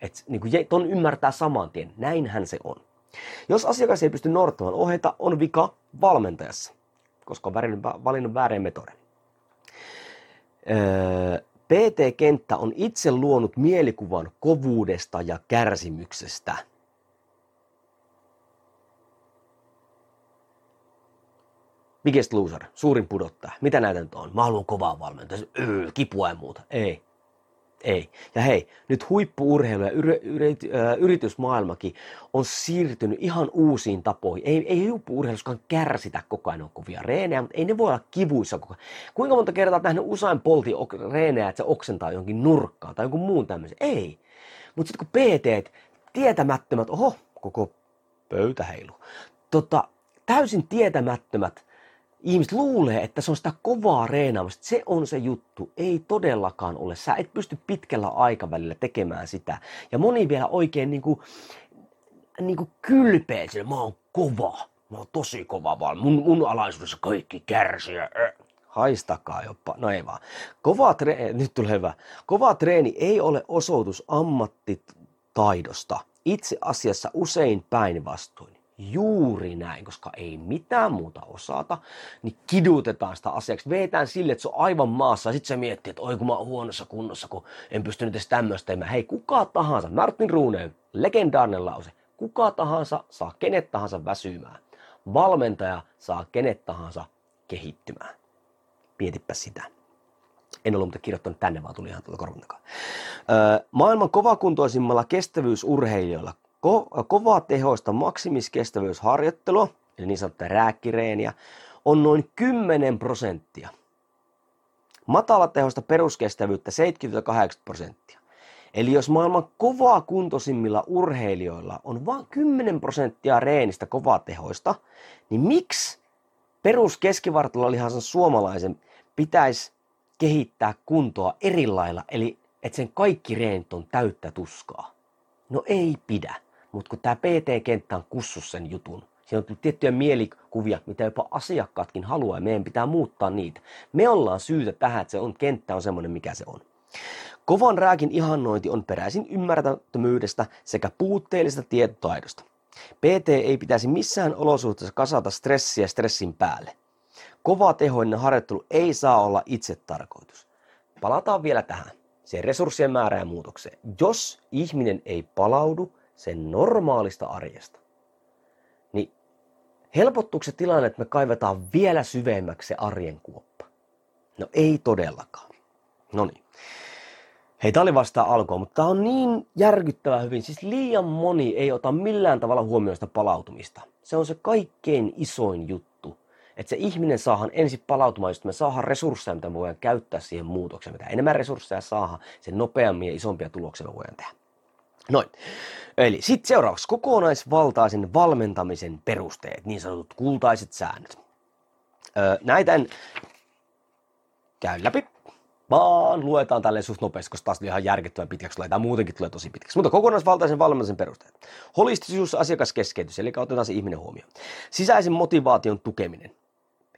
että niin kuin, ton ymmärtää saman tien. Näinhän se on. Jos asiakas ei pysty noudattamaan ohjeita, on vika valmentajassa, koska on valinnut väärän metodin. Öö, PT-kenttä on itse luonut mielikuvan kovuudesta ja kärsimyksestä. Biggest loser, suurin pudottaja. Mitä näitä nyt on? Mä haluan kovaa valmentaa. Öö, kipua ja muuta. Ei. Ei. Ja hei, nyt huippuurheilu ja yri, yri, yritysmaailmakin on siirtynyt ihan uusiin tapoihin. Ei, ei huippuurheiluskaan kärsitä koko ajan kovia reenejä, mutta ei ne voi olla kivuissa koko ajan. Kuinka monta kertaa nähnyt usein polti reenejä, että se oksentaa jonkin nurkkaan tai jonkun muun tämmöisen? Ei. Mutta sitten kun PT, tietämättömät, oho, koko pöytä heilu. Tota, täysin tietämättömät ihmiset luulee, että se on sitä kovaa reenaamista. Se on se juttu. Ei todellakaan ole. Sä et pysty pitkällä aikavälillä tekemään sitä. Ja moni vielä oikein niin kuin, niin kuin kylpeä sille, mä oon kova. Mä oon tosi kova vaan. Mun, mun alaisuudessa kaikki kärsii. Haistakaa jopa. No ei vaan. Kova treeni, nyt tulee hyvä. Kova treeni ei ole osoitus ammattitaidosta. Itse asiassa usein päinvastoin. Juuri näin, koska ei mitään muuta osata, niin kidutetaan sitä asiaksi. Veetään sille, että se on aivan maassa ja sitten se miettii, että oi kun mä oon huonossa kunnossa, kun en pystynyt edes tämmöistä tekemään. Hei, kuka tahansa, Martin Ruuneen, legendaarinen lause, kuka tahansa saa kenet tahansa väsymään. Valmentaja saa kenet tahansa kehittymään. Mietipä sitä. En ollut muuten kirjoittanut tänne, vaan tuli ihan tuolta korvan takaa. Öö, maailman kovakuntoisimmalla kestävyysurheilijoilla Ko- kovaa tehoista maksimiskestävyysharjoittelua, eli niin sanottua rääkkireeniä, on noin 10 prosenttia. Matalatehosta peruskestävyyttä 70-80 prosenttia. Eli jos maailman kovaa kuntoisimmilla urheilijoilla on vain 10 prosenttia reenistä kovatehoista, niin miksi peruskeskivartalolihansa suomalaisen pitäisi kehittää kuntoa eri lailla, eli että sen kaikki reenit on täyttä tuskaa? No ei pidä, mutta kun tämä PT-kenttä on kussus sen jutun, Siinä on tiettyjä mielikuvia, mitä jopa asiakkaatkin haluaa ja meidän pitää muuttaa niitä. Me ollaan syytä tähän, että se on, kenttä on semmoinen, mikä se on. Kovan rääkin ihannointi on peräisin ymmärtämättömyydestä sekä puutteellisesta tietotaidosta. PT ei pitäisi missään olosuhteessa kasata stressiä stressin päälle. Kova tehoinen harjoittelu ei saa olla itse tarkoitus. Palataan vielä tähän, se resurssien määrään muutokseen. Jos ihminen ei palaudu sen normaalista arjesta, niin helpottuuko se tilanne, että me kaivetaan vielä syvemmäksi se arjen kuoppa? No ei todellakaan. No niin. Hei, tämä oli vasta alkoa, mutta tämä on niin järkyttävä hyvin. Siis liian moni ei ota millään tavalla huomioon sitä palautumista. Se on se kaikkein isoin juttu. Että se ihminen saahan ensin palautumaan, josta me saadaan resursseja, mitä me voidaan käyttää siihen muutokseen. Mitä enemmän resursseja saadaan, sen nopeammin ja isompia tuloksia me voidaan tehdä. Noin. Eli sitten seuraavaksi kokonaisvaltaisen valmentamisen perusteet, niin sanotut kultaiset säännöt. Öö, näitä en käy läpi, vaan luetaan tälle suht nopeasti, koska taas ihan järkyttävän pitkäksi. Tämä muutenkin tulee tosi pitkäksi. Mutta kokonaisvaltaisen valmentamisen perusteet. Holistisuus, asiakaskeskeytys, eli otetaan se ihminen huomioon. Sisäisen motivaation tukeminen,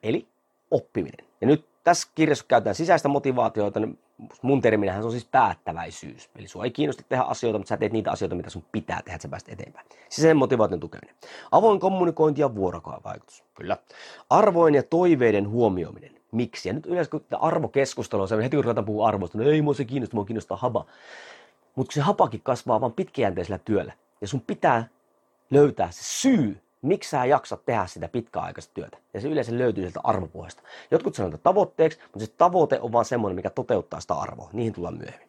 eli oppiminen. Ja nyt tässä kirjassa käytetään sisäistä motivaatiota, niin mun terminähän se on siis päättäväisyys. Eli sua ei kiinnosta tehdä asioita, mutta sä teet niitä asioita, mitä sun pitää tehdä, että sä pääset eteenpäin. Sisäisen motivaation tukeminen. Avoin kommunikointi ja vuorovaikutus. Kyllä. Arvojen ja toiveiden huomioiminen. Miksi? Ja nyt yleensä kun arvokeskustelu on heti kun ruvetaan puhua arvosta, niin ei mua se kiinnosta, mua kiinnostaa haba. Mutta se hapakin kasvaa vain pitkäjänteisellä työllä. Ja sun pitää löytää se syy, miksi sä jaksat tehdä sitä pitkäaikaista työtä. Ja se yleensä löytyy sieltä arvopohjasta. Jotkut sanoo tavoitteeksi, mutta se tavoite on vaan semmoinen, mikä toteuttaa sitä arvoa. Niihin tullaan myöhemmin.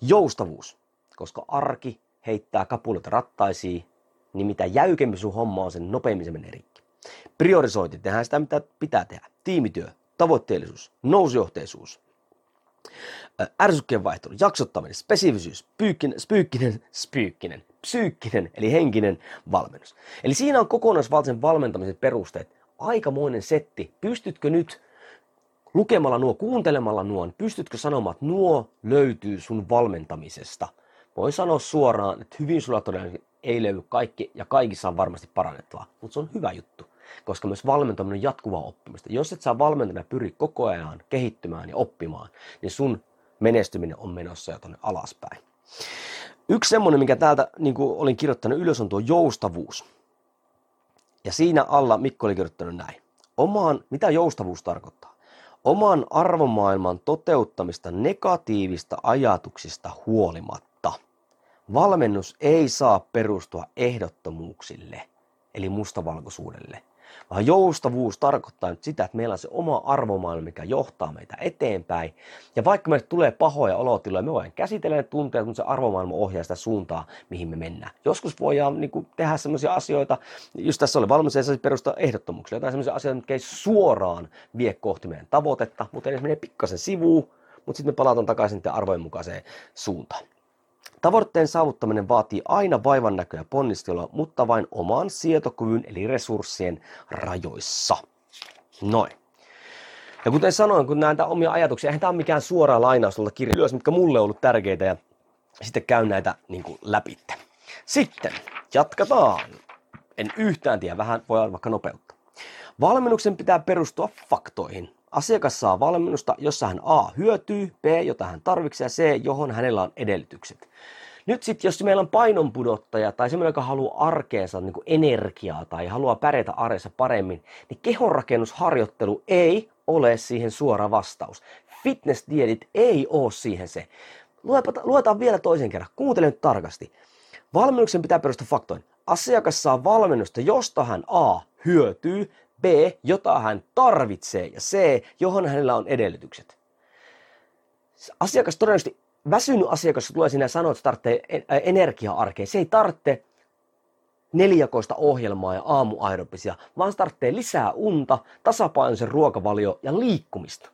Joustavuus, koska arki heittää kapuloita rattaisiin, niin mitä jäykempi sun homma on, sen nopeammin se menee rikki. Priorisointi, tehdään sitä mitä pitää tehdä. Tiimityö, tavoitteellisuus, nousujohteisuus, ärsykkeen vaihtelu, jaksottaminen, spesifisyys, pyykkinen, spyykkinen, spyykkinen, psyykkinen eli henkinen valmennus. Eli siinä on kokonaisvaltaisen valmentamisen perusteet. Aikamoinen setti. Pystytkö nyt lukemalla nuo, kuuntelemalla nuo, pystytkö sanomaan, että nuo löytyy sun valmentamisesta? Voin sanoa suoraan, että hyvin sulla todennäköisesti ei löydy kaikki ja kaikissa on varmasti parannettavaa, mutta se on hyvä juttu, koska myös valmentaminen on jatkuvaa oppimista. Jos et saa valmentajana pyri koko ajan kehittymään ja oppimaan, niin sun menestyminen on menossa jo tuonne alaspäin. Yksi semmoinen, mikä täältä niin kuin olin kirjoittanut ylös, on tuo joustavuus. Ja siinä alla Mikko oli kirjoittanut näin. Omaan, mitä joustavuus tarkoittaa? Oman arvomaailman toteuttamista negatiivista ajatuksista huolimatta. Valmennus ei saa perustua ehdottomuuksille, eli mustavalkoisuudelle, vaan joustavuus tarkoittaa nyt sitä, että meillä on se oma arvomaailma, mikä johtaa meitä eteenpäin. Ja vaikka meille tulee pahoja olotiloja, me voidaan käsitellä ne tunteet, mutta se arvomaailma ohjaa sitä suuntaa, mihin me mennään. Joskus voidaan niin kuin, tehdä sellaisia asioita, just tässä oli valmis, ei perustaa ehdottomuuksia, jotain sellaisia asioita, mitkä ei suoraan vie kohti meidän tavoitetta, mutta edes menee pikkasen sivuun, mutta sitten me palataan takaisin arvojen mukaiseen suuntaan. Tavoitteen saavuttaminen vaatii aina vaivan näköä ponnistelua, mutta vain oman sietokyvyn eli resurssien rajoissa. Noin. Ja kuten sanoin, kun näitä omia ajatuksia, eihän tämä ole mikään suora lainaus tuolta kirjoista, mitkä mulle on ollut tärkeitä ja sitten käyn näitä niin kuin läpi. Sitten jatketaan. En yhtään tiedä, vähän voi olla vaikka nopeutta. Valmennuksen pitää perustua faktoihin. Asiakas saa valmennusta, jossa hän A hyötyy, B jota hän tarvitsee ja C johon hänellä on edellytykset. Nyt sitten, jos meillä on painonpudottaja tai semmoinen, joka haluaa arkeensa niin kuin energiaa tai haluaa pärjätä arjessa paremmin, niin kehonrakennusharjoittelu ei ole siihen suora vastaus. Fitness-diedit ei ole siihen se. Luetaan vielä toisen kerran. Kuuntele nyt tarkasti. Valmennuksen pitää perustua faktoin. Asiakas saa valmennusta, josta hän A hyötyy, B, jota hän tarvitsee ja C, johon hänellä on edellytykset. Asiakas todennäköisesti, väsynyt asiakas tulee sinne ja sanoo, että se tarvitsee energia-arkeen. Se ei tarvitse neljäkoista ohjelmaa ja aamuaerobisia, vaan se tarvitsee lisää unta, tasapainoisen ruokavalio ja liikkumista.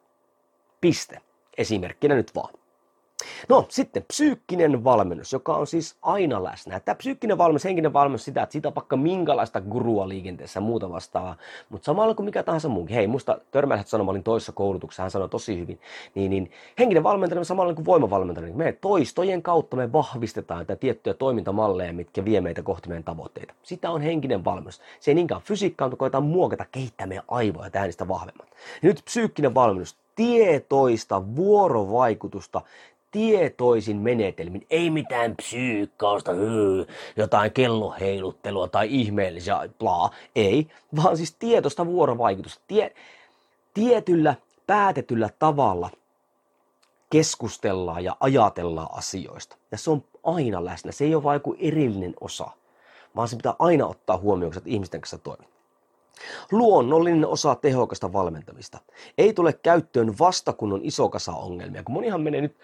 Piste. Esimerkkinä nyt vaan. No sitten psyykkinen valmennus, joka on siis aina läsnä. Tämä psyykkinen valmennus, henkinen valmennus sitä, että siitä on vaikka minkälaista gurua liikenteessä muuta vastaavaa. Mutta samalla kuin mikä tahansa muukin. Hei, musta törmäiset sanoi, mä olin toisessa koulutuksessa, hän sanoi tosi hyvin. Niin, niin henkinen valmentaminen samalla kuin voimavalmentaminen. Me toistojen kautta me vahvistetaan tätä tiettyjä toimintamalleja, mitkä vie meitä kohti meidän tavoitteita. Sitä on henkinen valmennus. Se ei niinkään fysiikkaa, mutta koetaan muokata, kehittää meidän aivoja ja tehdä niistä vahvemmat. Ja nyt psyykkinen valmennus, tietoista vuorovaikutusta tietoisin menetelmin, ei mitään psyykkausta, jotain kelloheiluttelua tai ihmeellisiä, bla, ei, vaan siis tietoista vuorovaikutusta, tie, tietyllä päätetyllä tavalla keskustellaan ja ajatellaan asioista. Ja se on aina läsnä, se ei ole vain joku erillinen osa, vaan se pitää aina ottaa huomioon, että ihmisten kanssa toimit. Luonnollinen osa tehokasta valmentamista. Ei tule käyttöön vasta kun on iso kasa ongelmia, kun monihan menee nyt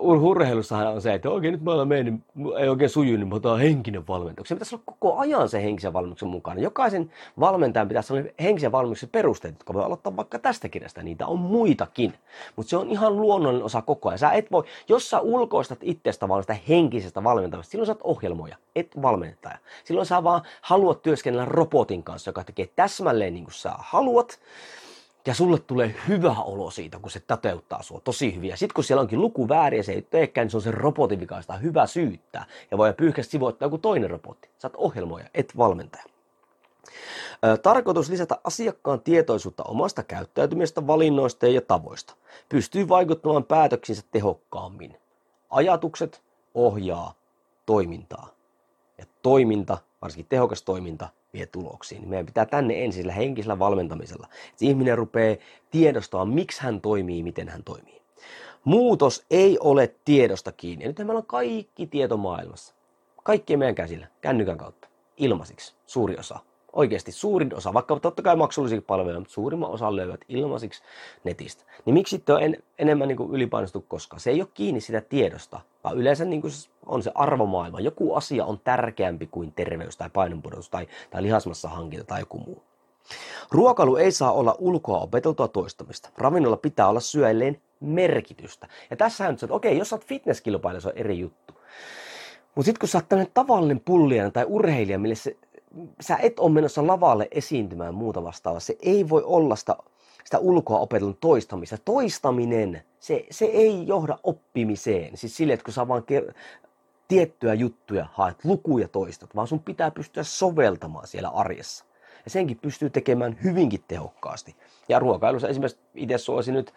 urheilussahan on se, että oikein nyt mä olen mennyt, ei oikein suju, niin mä otan henkinen valmentaja. Se pitäisi olla koko ajan se henkisen valmennuksen mukana. Jokaisen valmentajan pitäisi olla henkisen valmennuksen perusteet, jotka voi aloittaa vaikka tästä kirjasta. Niitä on muitakin, mutta se on ihan luonnollinen osa koko ajan. Sä et voi, jos sä ulkoistat itsestä vaan sitä henkisestä valmentamista, silloin sä oot ohjelmoja, et valmentaja. Silloin sä vaan haluat työskennellä robotin kanssa, joka tekee täsmälleen niin kuin sä haluat ja sulle tulee hyvä olo siitä, kun se toteuttaa sua tosi hyviä. Sitten kun siellä onkin luku väärin ja se ei teekään, niin se on se robotin vika, sitä hyvä syyttää. Ja voi pyyhkästi sivuuttaa joku toinen robotti. Sä oot ohjelmoja, et valmentaja. Tarkoitus lisätä asiakkaan tietoisuutta omasta käyttäytymistä, valinnoista ja tavoista. Pystyy vaikuttamaan päätöksinsä tehokkaammin. Ajatukset ohjaa toimintaa. Ja toiminta, varsinkin tehokas toiminta, vie tuloksiin. Niin meidän pitää tänne ensin sillä henkisellä valmentamisella, että ihminen rupeaa tiedostamaan, miksi hän toimii, miten hän toimii. Muutos ei ole tiedosta kiinni. Ja nyt meillä on kaikki tieto maailmassa. Kaikki meidän käsillä, kännykän kautta, ilmaisiksi, suuri osa oikeasti suurin osa, vaikka totta kai maksullisia palveluja, mutta suurimman osa löyvät ilmaisiksi netistä. Niin miksi sitten on en, enemmän niin ylipainostu koskaan? Se ei ole kiinni sitä tiedosta, vaan yleensä niin kuin on se arvomaailma. Joku asia on tärkeämpi kuin terveys tai painonpudotus tai, tai lihasmassa hankinta tai joku muu. Ruokailu ei saa olla ulkoa opeteltua toistamista. Ravinnolla pitää olla syöilleen merkitystä. Ja tässä nyt että okei, jos sä oot fitnesskilpailija, se on eri juttu. Mutta sitten kun sä oot tämmöinen tavallinen pullija tai urheilija, mille se sä et ole menossa lavalle esiintymään muuta vastaavaa. Se ei voi olla sitä, sitä ulkoa opetellun toistamista. Toistaminen, se, se ei johda oppimiseen. Siis sille, että kun sä vaan ker- tiettyjä juttuja haet, lukuja toistat, vaan sun pitää pystyä soveltamaan siellä arjessa. Ja senkin pystyy tekemään hyvinkin tehokkaasti. Ja ruokailussa esimerkiksi itse suosin nyt,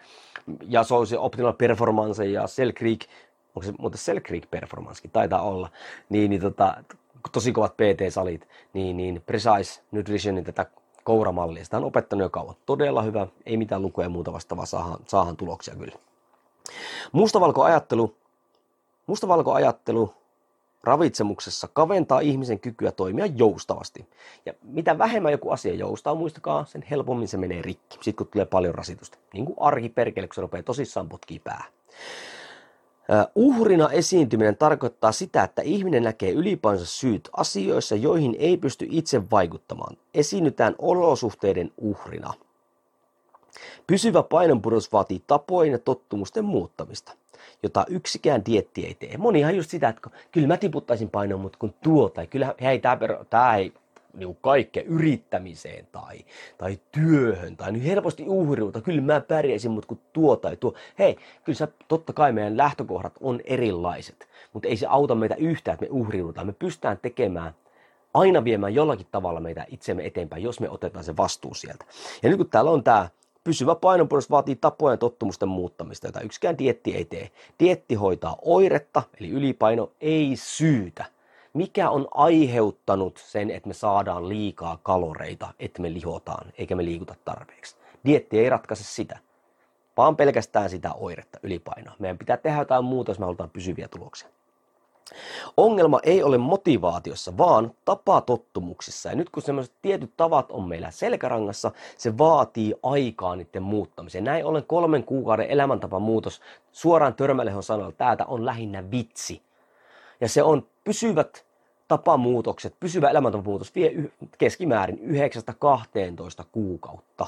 ja se Optimal Performance ja Cell Creek, onko se muuten Cell Creek Performancekin, taitaa olla, niin, niin tota, tosi kovat PT-salit, niin, niin Precise Nutritionin tätä kouramallia, sitä on opettanut jo kauan. Todella hyvä, ei mitään lukuja muuta vastaavaa, saahan, saahan tuloksia kyllä. Mustavalkoajattelu, mustavalkoajattelu ravitsemuksessa kaventaa ihmisen kykyä toimia joustavasti. Ja mitä vähemmän joku asia joustaa, muistakaa, sen helpommin se menee rikki, sitten kun tulee paljon rasitusta. Niin kuin arki perkele, kun se rupeaa tosissaan potkii päähän. Uhrina esiintyminen tarkoittaa sitä, että ihminen näkee ylipainonsa syyt asioissa, joihin ei pysty itse vaikuttamaan. Esiinnytään olosuhteiden uhrina. Pysyvä painonpudotus vaatii tapojen ja tottumusten muuttamista, jota yksikään dietti ei tee. Monihan just sitä, että kyllä mä tiputtaisin painoa, mutta kun tuo, tai kyllä hei, tämä ei niin kaikkea yrittämiseen tai, tai työhön tai niin helposti uhriuta. Kyllä mä pärjäisin, mutta kun tuo tai tuo. Hei, kyllä sä, totta kai meidän lähtökohdat on erilaiset, mutta ei se auta meitä yhtään, että me uhriudutaan. Me pystytään tekemään aina viemään jollakin tavalla meitä itsemme eteenpäin, jos me otetaan se vastuu sieltä. Ja nyt kun täällä on tämä pysyvä painonpudotus vaatii tapojen ja tottumusten muuttamista, jota yksikään dietti ei tee. Dietti hoitaa oiretta, eli ylipaino, ei syytä mikä on aiheuttanut sen, että me saadaan liikaa kaloreita, että me lihotaan, eikä me liikuta tarpeeksi. Dietti ei ratkaise sitä, vaan pelkästään sitä oiretta, ylipainoa. Meidän pitää tehdä jotain muuta, jos me halutaan pysyviä tuloksia. Ongelma ei ole motivaatiossa, vaan tapatottumuksissa. Ja nyt kun sellaiset tietyt tavat on meillä selkärangassa, se vaatii aikaa niiden muuttamiseen. Näin ollen kolmen kuukauden elämäntapamuutos suoraan törmäilehon sanalla, täältä on lähinnä vitsi. Ja se on pysyvät tapamuutokset, pysyvä elämäntapamuutos vie keskimäärin 9-12 kuukautta.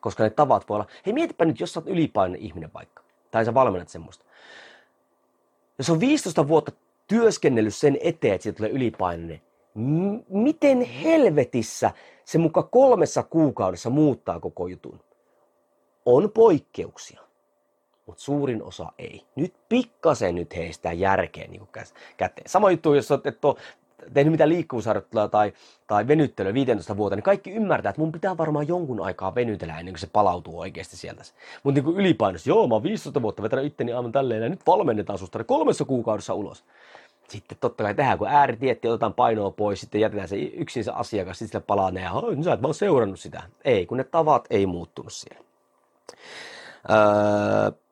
Koska ne tavat voi olla, hei mietipä nyt, jos sä oot ylipainoinen ihminen vaikka, tai sä valmennat semmoista. Jos on 15 vuotta työskennellyt sen eteen, että siitä tulee ylipainoinen, m- miten helvetissä se muka kolmessa kuukaudessa muuttaa koko jutun? On poikkeuksia, mutta suurin osa ei. Nyt pikkasen nyt heistä järkeä niin käteen. Sama juttu, jos olet et tehnyt mitään liikkuvuusharjoittelua tai, tai venyttelyä 15 vuotta, niin kaikki ymmärtää, että mun pitää varmaan jonkun aikaa venytellä ennen kuin se palautuu oikeasti sieltä. Mutta niin ylipainos, joo, mä oon 15 vuotta vetänyt itteni aivan tälleen ja nyt valmennetaan susta kolmessa kuukaudessa ulos. Sitten totta kai tehdään, kun ääritietti, otetaan painoa pois, sitten jätetään se yksin se asiakas, sitten sille palaa ne ja sä et vaan seurannut sitä. Ei, kun ne tavat ei muuttunut siellä. Öö,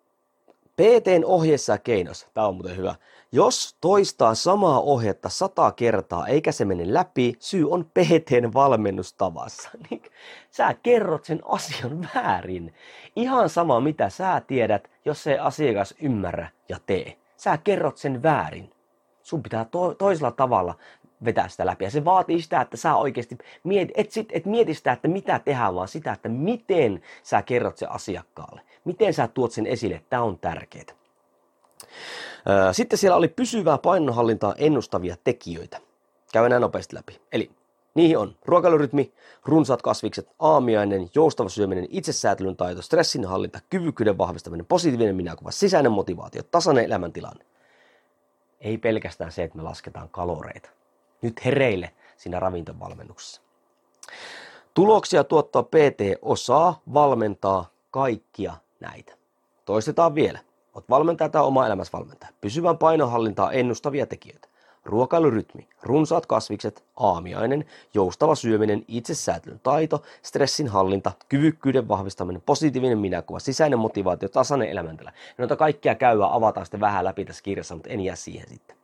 PTn ohjeessa ja keinossa, tämä on muuten hyvä. Jos toistaa samaa ohjetta sata kertaa eikä se mene läpi, syy on PTn valmennustavassa. <laughs> Niin sä kerrot sen asian väärin. Ihan sama mitä sä tiedät, jos se asiakas ymmärrä ja tee. Sä kerrot sen väärin. Sun pitää to- toisella tavalla vetää sitä läpi. Ja se vaatii sitä, että sä oikeasti mieti, et, sit, et mieti sitä, että mitä tehdään, vaan sitä, että miten sä kerrot se asiakkaalle. Miten sä tuot sen esille, tämä on tärkeää. Sitten siellä oli pysyvää painonhallintaa ennustavia tekijöitä. Käydään nopeasti läpi. Eli niihin on ruokailurytmi, runsaat kasvikset, aamiainen, joustava syöminen, itsesäätelyn taito, stressinhallinta, kyvykkyyden vahvistaminen, positiivinen minäkuva, sisäinen motivaatio, tasainen elämäntilanne. Ei pelkästään se, että me lasketaan kaloreita. Nyt hereille siinä ravintovalmennuksessa. Tuloksia tuottaa PT osaa valmentaa kaikkia näitä. Toistetaan vielä. Oot valmentaja tai oma elämässä valmentaja. Pysyvän painonhallintaa ennustavia tekijöitä. Ruokailurytmi, runsaat kasvikset, aamiainen, joustava syöminen, itsesäätelyn taito, stressin hallinta, kyvykkyyden vahvistaminen, positiivinen minäkuva, sisäinen motivaatio, tasainen elämäntila. Noita kaikkia käyä avataan sitten vähän läpi tässä kirjassa, mutta en jää siihen sitten.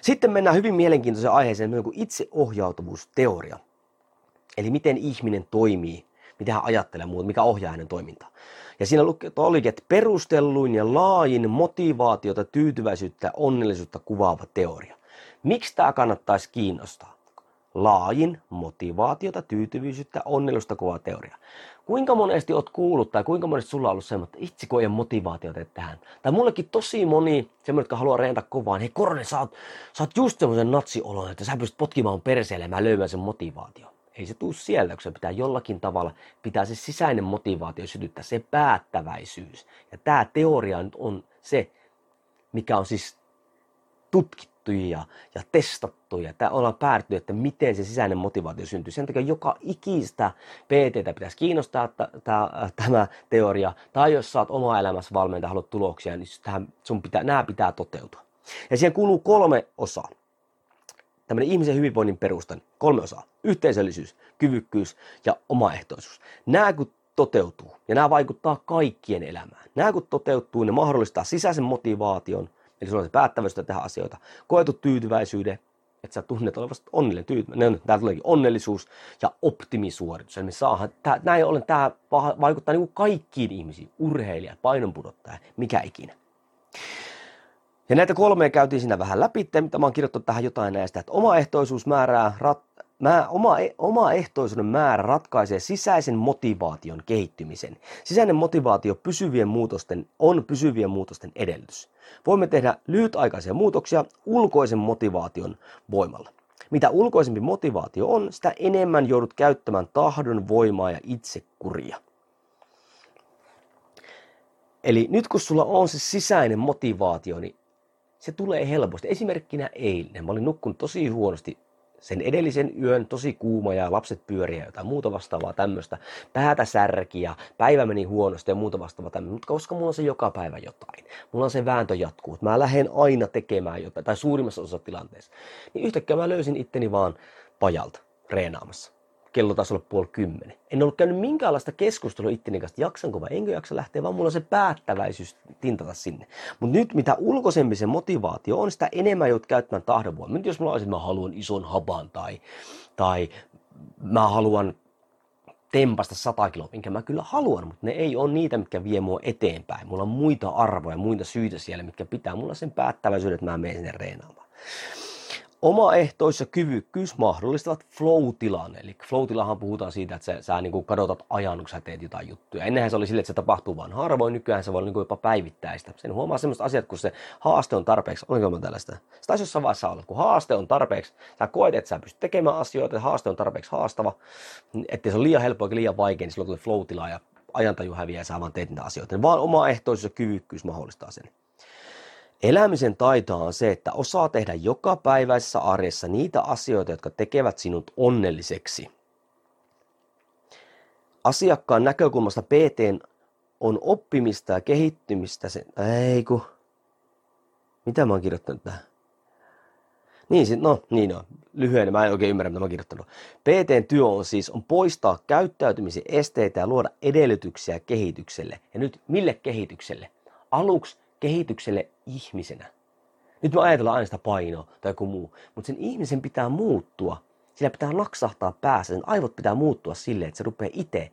Sitten mennään hyvin mielenkiintoiseen aiheeseen kuin itseohjautuvuusteoria. Eli miten ihminen toimii, mitä hän ajattelee muuta, mikä ohjaa hänen toimintaa. Ja siinä olikin, että perustelluin ja laajin motivaatiota, tyytyväisyyttä ja onnellisuutta kuvaava teoria. Miksi tämä kannattaisi kiinnostaa? Laajin motivaatiota, tyytyväisyyttä, onnellisuutta kuvaava teoria. Kuinka monesti oot kuullut tai kuinka monesti sulla on ollut semmoinen, että itse kun ei motivaatiota tähän. Tai mullekin tosi moni semmoinen, jotka haluaa reenata kovaa, niin hei Korne, sä oot, sä oot just semmoisen natsiolon, että sä pystyt potkimaan perseelle ja mä löymään sen motivaatio ei se tuu sieltä, kun se pitää jollakin tavalla, pitää se sisäinen motivaatio sytyttää, se päättäväisyys. Ja tämä teoria nyt on se, mikä on siis tutkittu ja, ja testattu ja tämä ollaan päätty, että miten se sisäinen motivaatio syntyy. Sen takia joka ikistä PTtä pitäisi kiinnostaa tämä, tämä teoria. Tai jos saat oma elämässä valmentaja, haluat tuloksia, niin tähän sun pitää, nämä pitää toteutua. Ja siihen kuuluu kolme osaa tämmöinen ihmisen hyvinvoinnin perustan, kolme osaa, yhteisöllisyys, kyvykkyys ja omaehtoisuus. Nämä kun toteutuu, ja nämä vaikuttaa kaikkien elämään. Nämä kun toteutuu, ne mahdollistaa sisäisen motivaation, eli sulla on se päättäväistä tehdä asioita, koetu tyytyväisyyden, että sä tunnet olevasta onnellinen tyytyväinen. Täällä tuleekin onnellisuus ja optimisuoritus. Eli me saadaan, tää, näin ollen tämä vaikuttaa niin kaikkiin ihmisiin, urheilijat, painonpudottaja, mikä ikinä. Ja näitä kolmea käytiin siinä vähän läpi, mitä mä oon kirjoittanut tähän jotain näistä, että omaehtoisuus määrää, rat, mä, oma, oma ehtoisuuden määrä ratkaisee sisäisen motivaation kehittymisen. Sisäinen motivaatio pysyvien muutosten on pysyvien muutosten edellytys. Voimme tehdä lyhytaikaisia muutoksia ulkoisen motivaation voimalla. Mitä ulkoisempi motivaatio on, sitä enemmän joudut käyttämään tahdon voimaa ja itsekuria. Eli nyt kun sulla on se sisäinen motivaatio, niin se tulee helposti. Esimerkkinä eilen. Mä olin nukkunut tosi huonosti sen edellisen yön tosi kuuma ja lapset pyöriä jotain muuta vastaavaa tämmöistä. Päätä särki ja päivä meni huonosti ja muuta vastaavaa tämmöistä. Mutta koska mulla on se joka päivä jotain, mulla on se vääntö jatkuu, mä lähden aina tekemään jotain, tai suurimmassa osassa tilanteessa, niin yhtäkkiä mä löysin itteni vaan pajalta reenaamassa kello taisi olla puoli kymmenen. En ollut käynyt minkäänlaista keskustelua itteni kanssa, jaksanko vai enkö jaksa lähteä, vaan mulla on se päättäväisyys tintata sinne. Mutta nyt mitä ulkoisempi se motivaatio on, sitä enemmän joudut käyttämään tahdonvoimaa. Nyt jos mulla olisi, että mä haluan ison haban tai, tai mä haluan tempasta 100 kiloa, minkä mä kyllä haluan, mutta ne ei ole niitä, mitkä vie mua eteenpäin. Mulla on muita arvoja, muita syitä siellä, mitkä pitää mulla sen päättäväisyyden, että mä menen sinne reenaamaan. Omaehtoisuus ja kyvykkyys mahdollistavat flow-tilan. Eli flow-tilahan puhutaan siitä, että sä, sä niin kuin kadotat ajan, kun sä teet jotain juttuja. Ennenhän se oli sille, että se tapahtuu vain harvoin, nykyään se voi olla niin kuin jopa päivittäistä. Sen huomaa sellaiset asiat, kun se haaste on tarpeeksi. Oliko mä tällaista? Se taisi jossain vaiheessa olla. Kun haaste on tarpeeksi, sä koet, että sä pystyt tekemään asioita, että haaste on tarpeeksi haastava, ettei se on liian helppo eikä liian vaikea, niin silloin tulee flow-tila ja ajantaju häviää ja sä vaan teet niitä asioita. Vaan omaehtoisuus ja kyvykkyys mahdollistaa sen. Elämisen taito on se, että osaa tehdä joka päiväisessä arjessa niitä asioita, jotka tekevät sinut onnelliseksi. Asiakkaan näkökulmasta PT on oppimista ja kehittymistä. Sen, ei ku. Mitä mä oon kirjoittanut tähän? Niin, no niin on. Lyhyen, mä en oikein ymmärrä, mitä mä oon kirjoittanut. PTn työ on siis on poistaa käyttäytymisen esteitä ja luoda edellytyksiä kehitykselle. Ja nyt mille kehitykselle? Aluksi kehitykselle ihmisenä. Nyt me ajatellaan aina sitä painoa tai joku muu, mutta sen ihmisen pitää muuttua. Sillä pitää naksahtaa päässä, sen aivot pitää muuttua silleen, että se rupeaa itse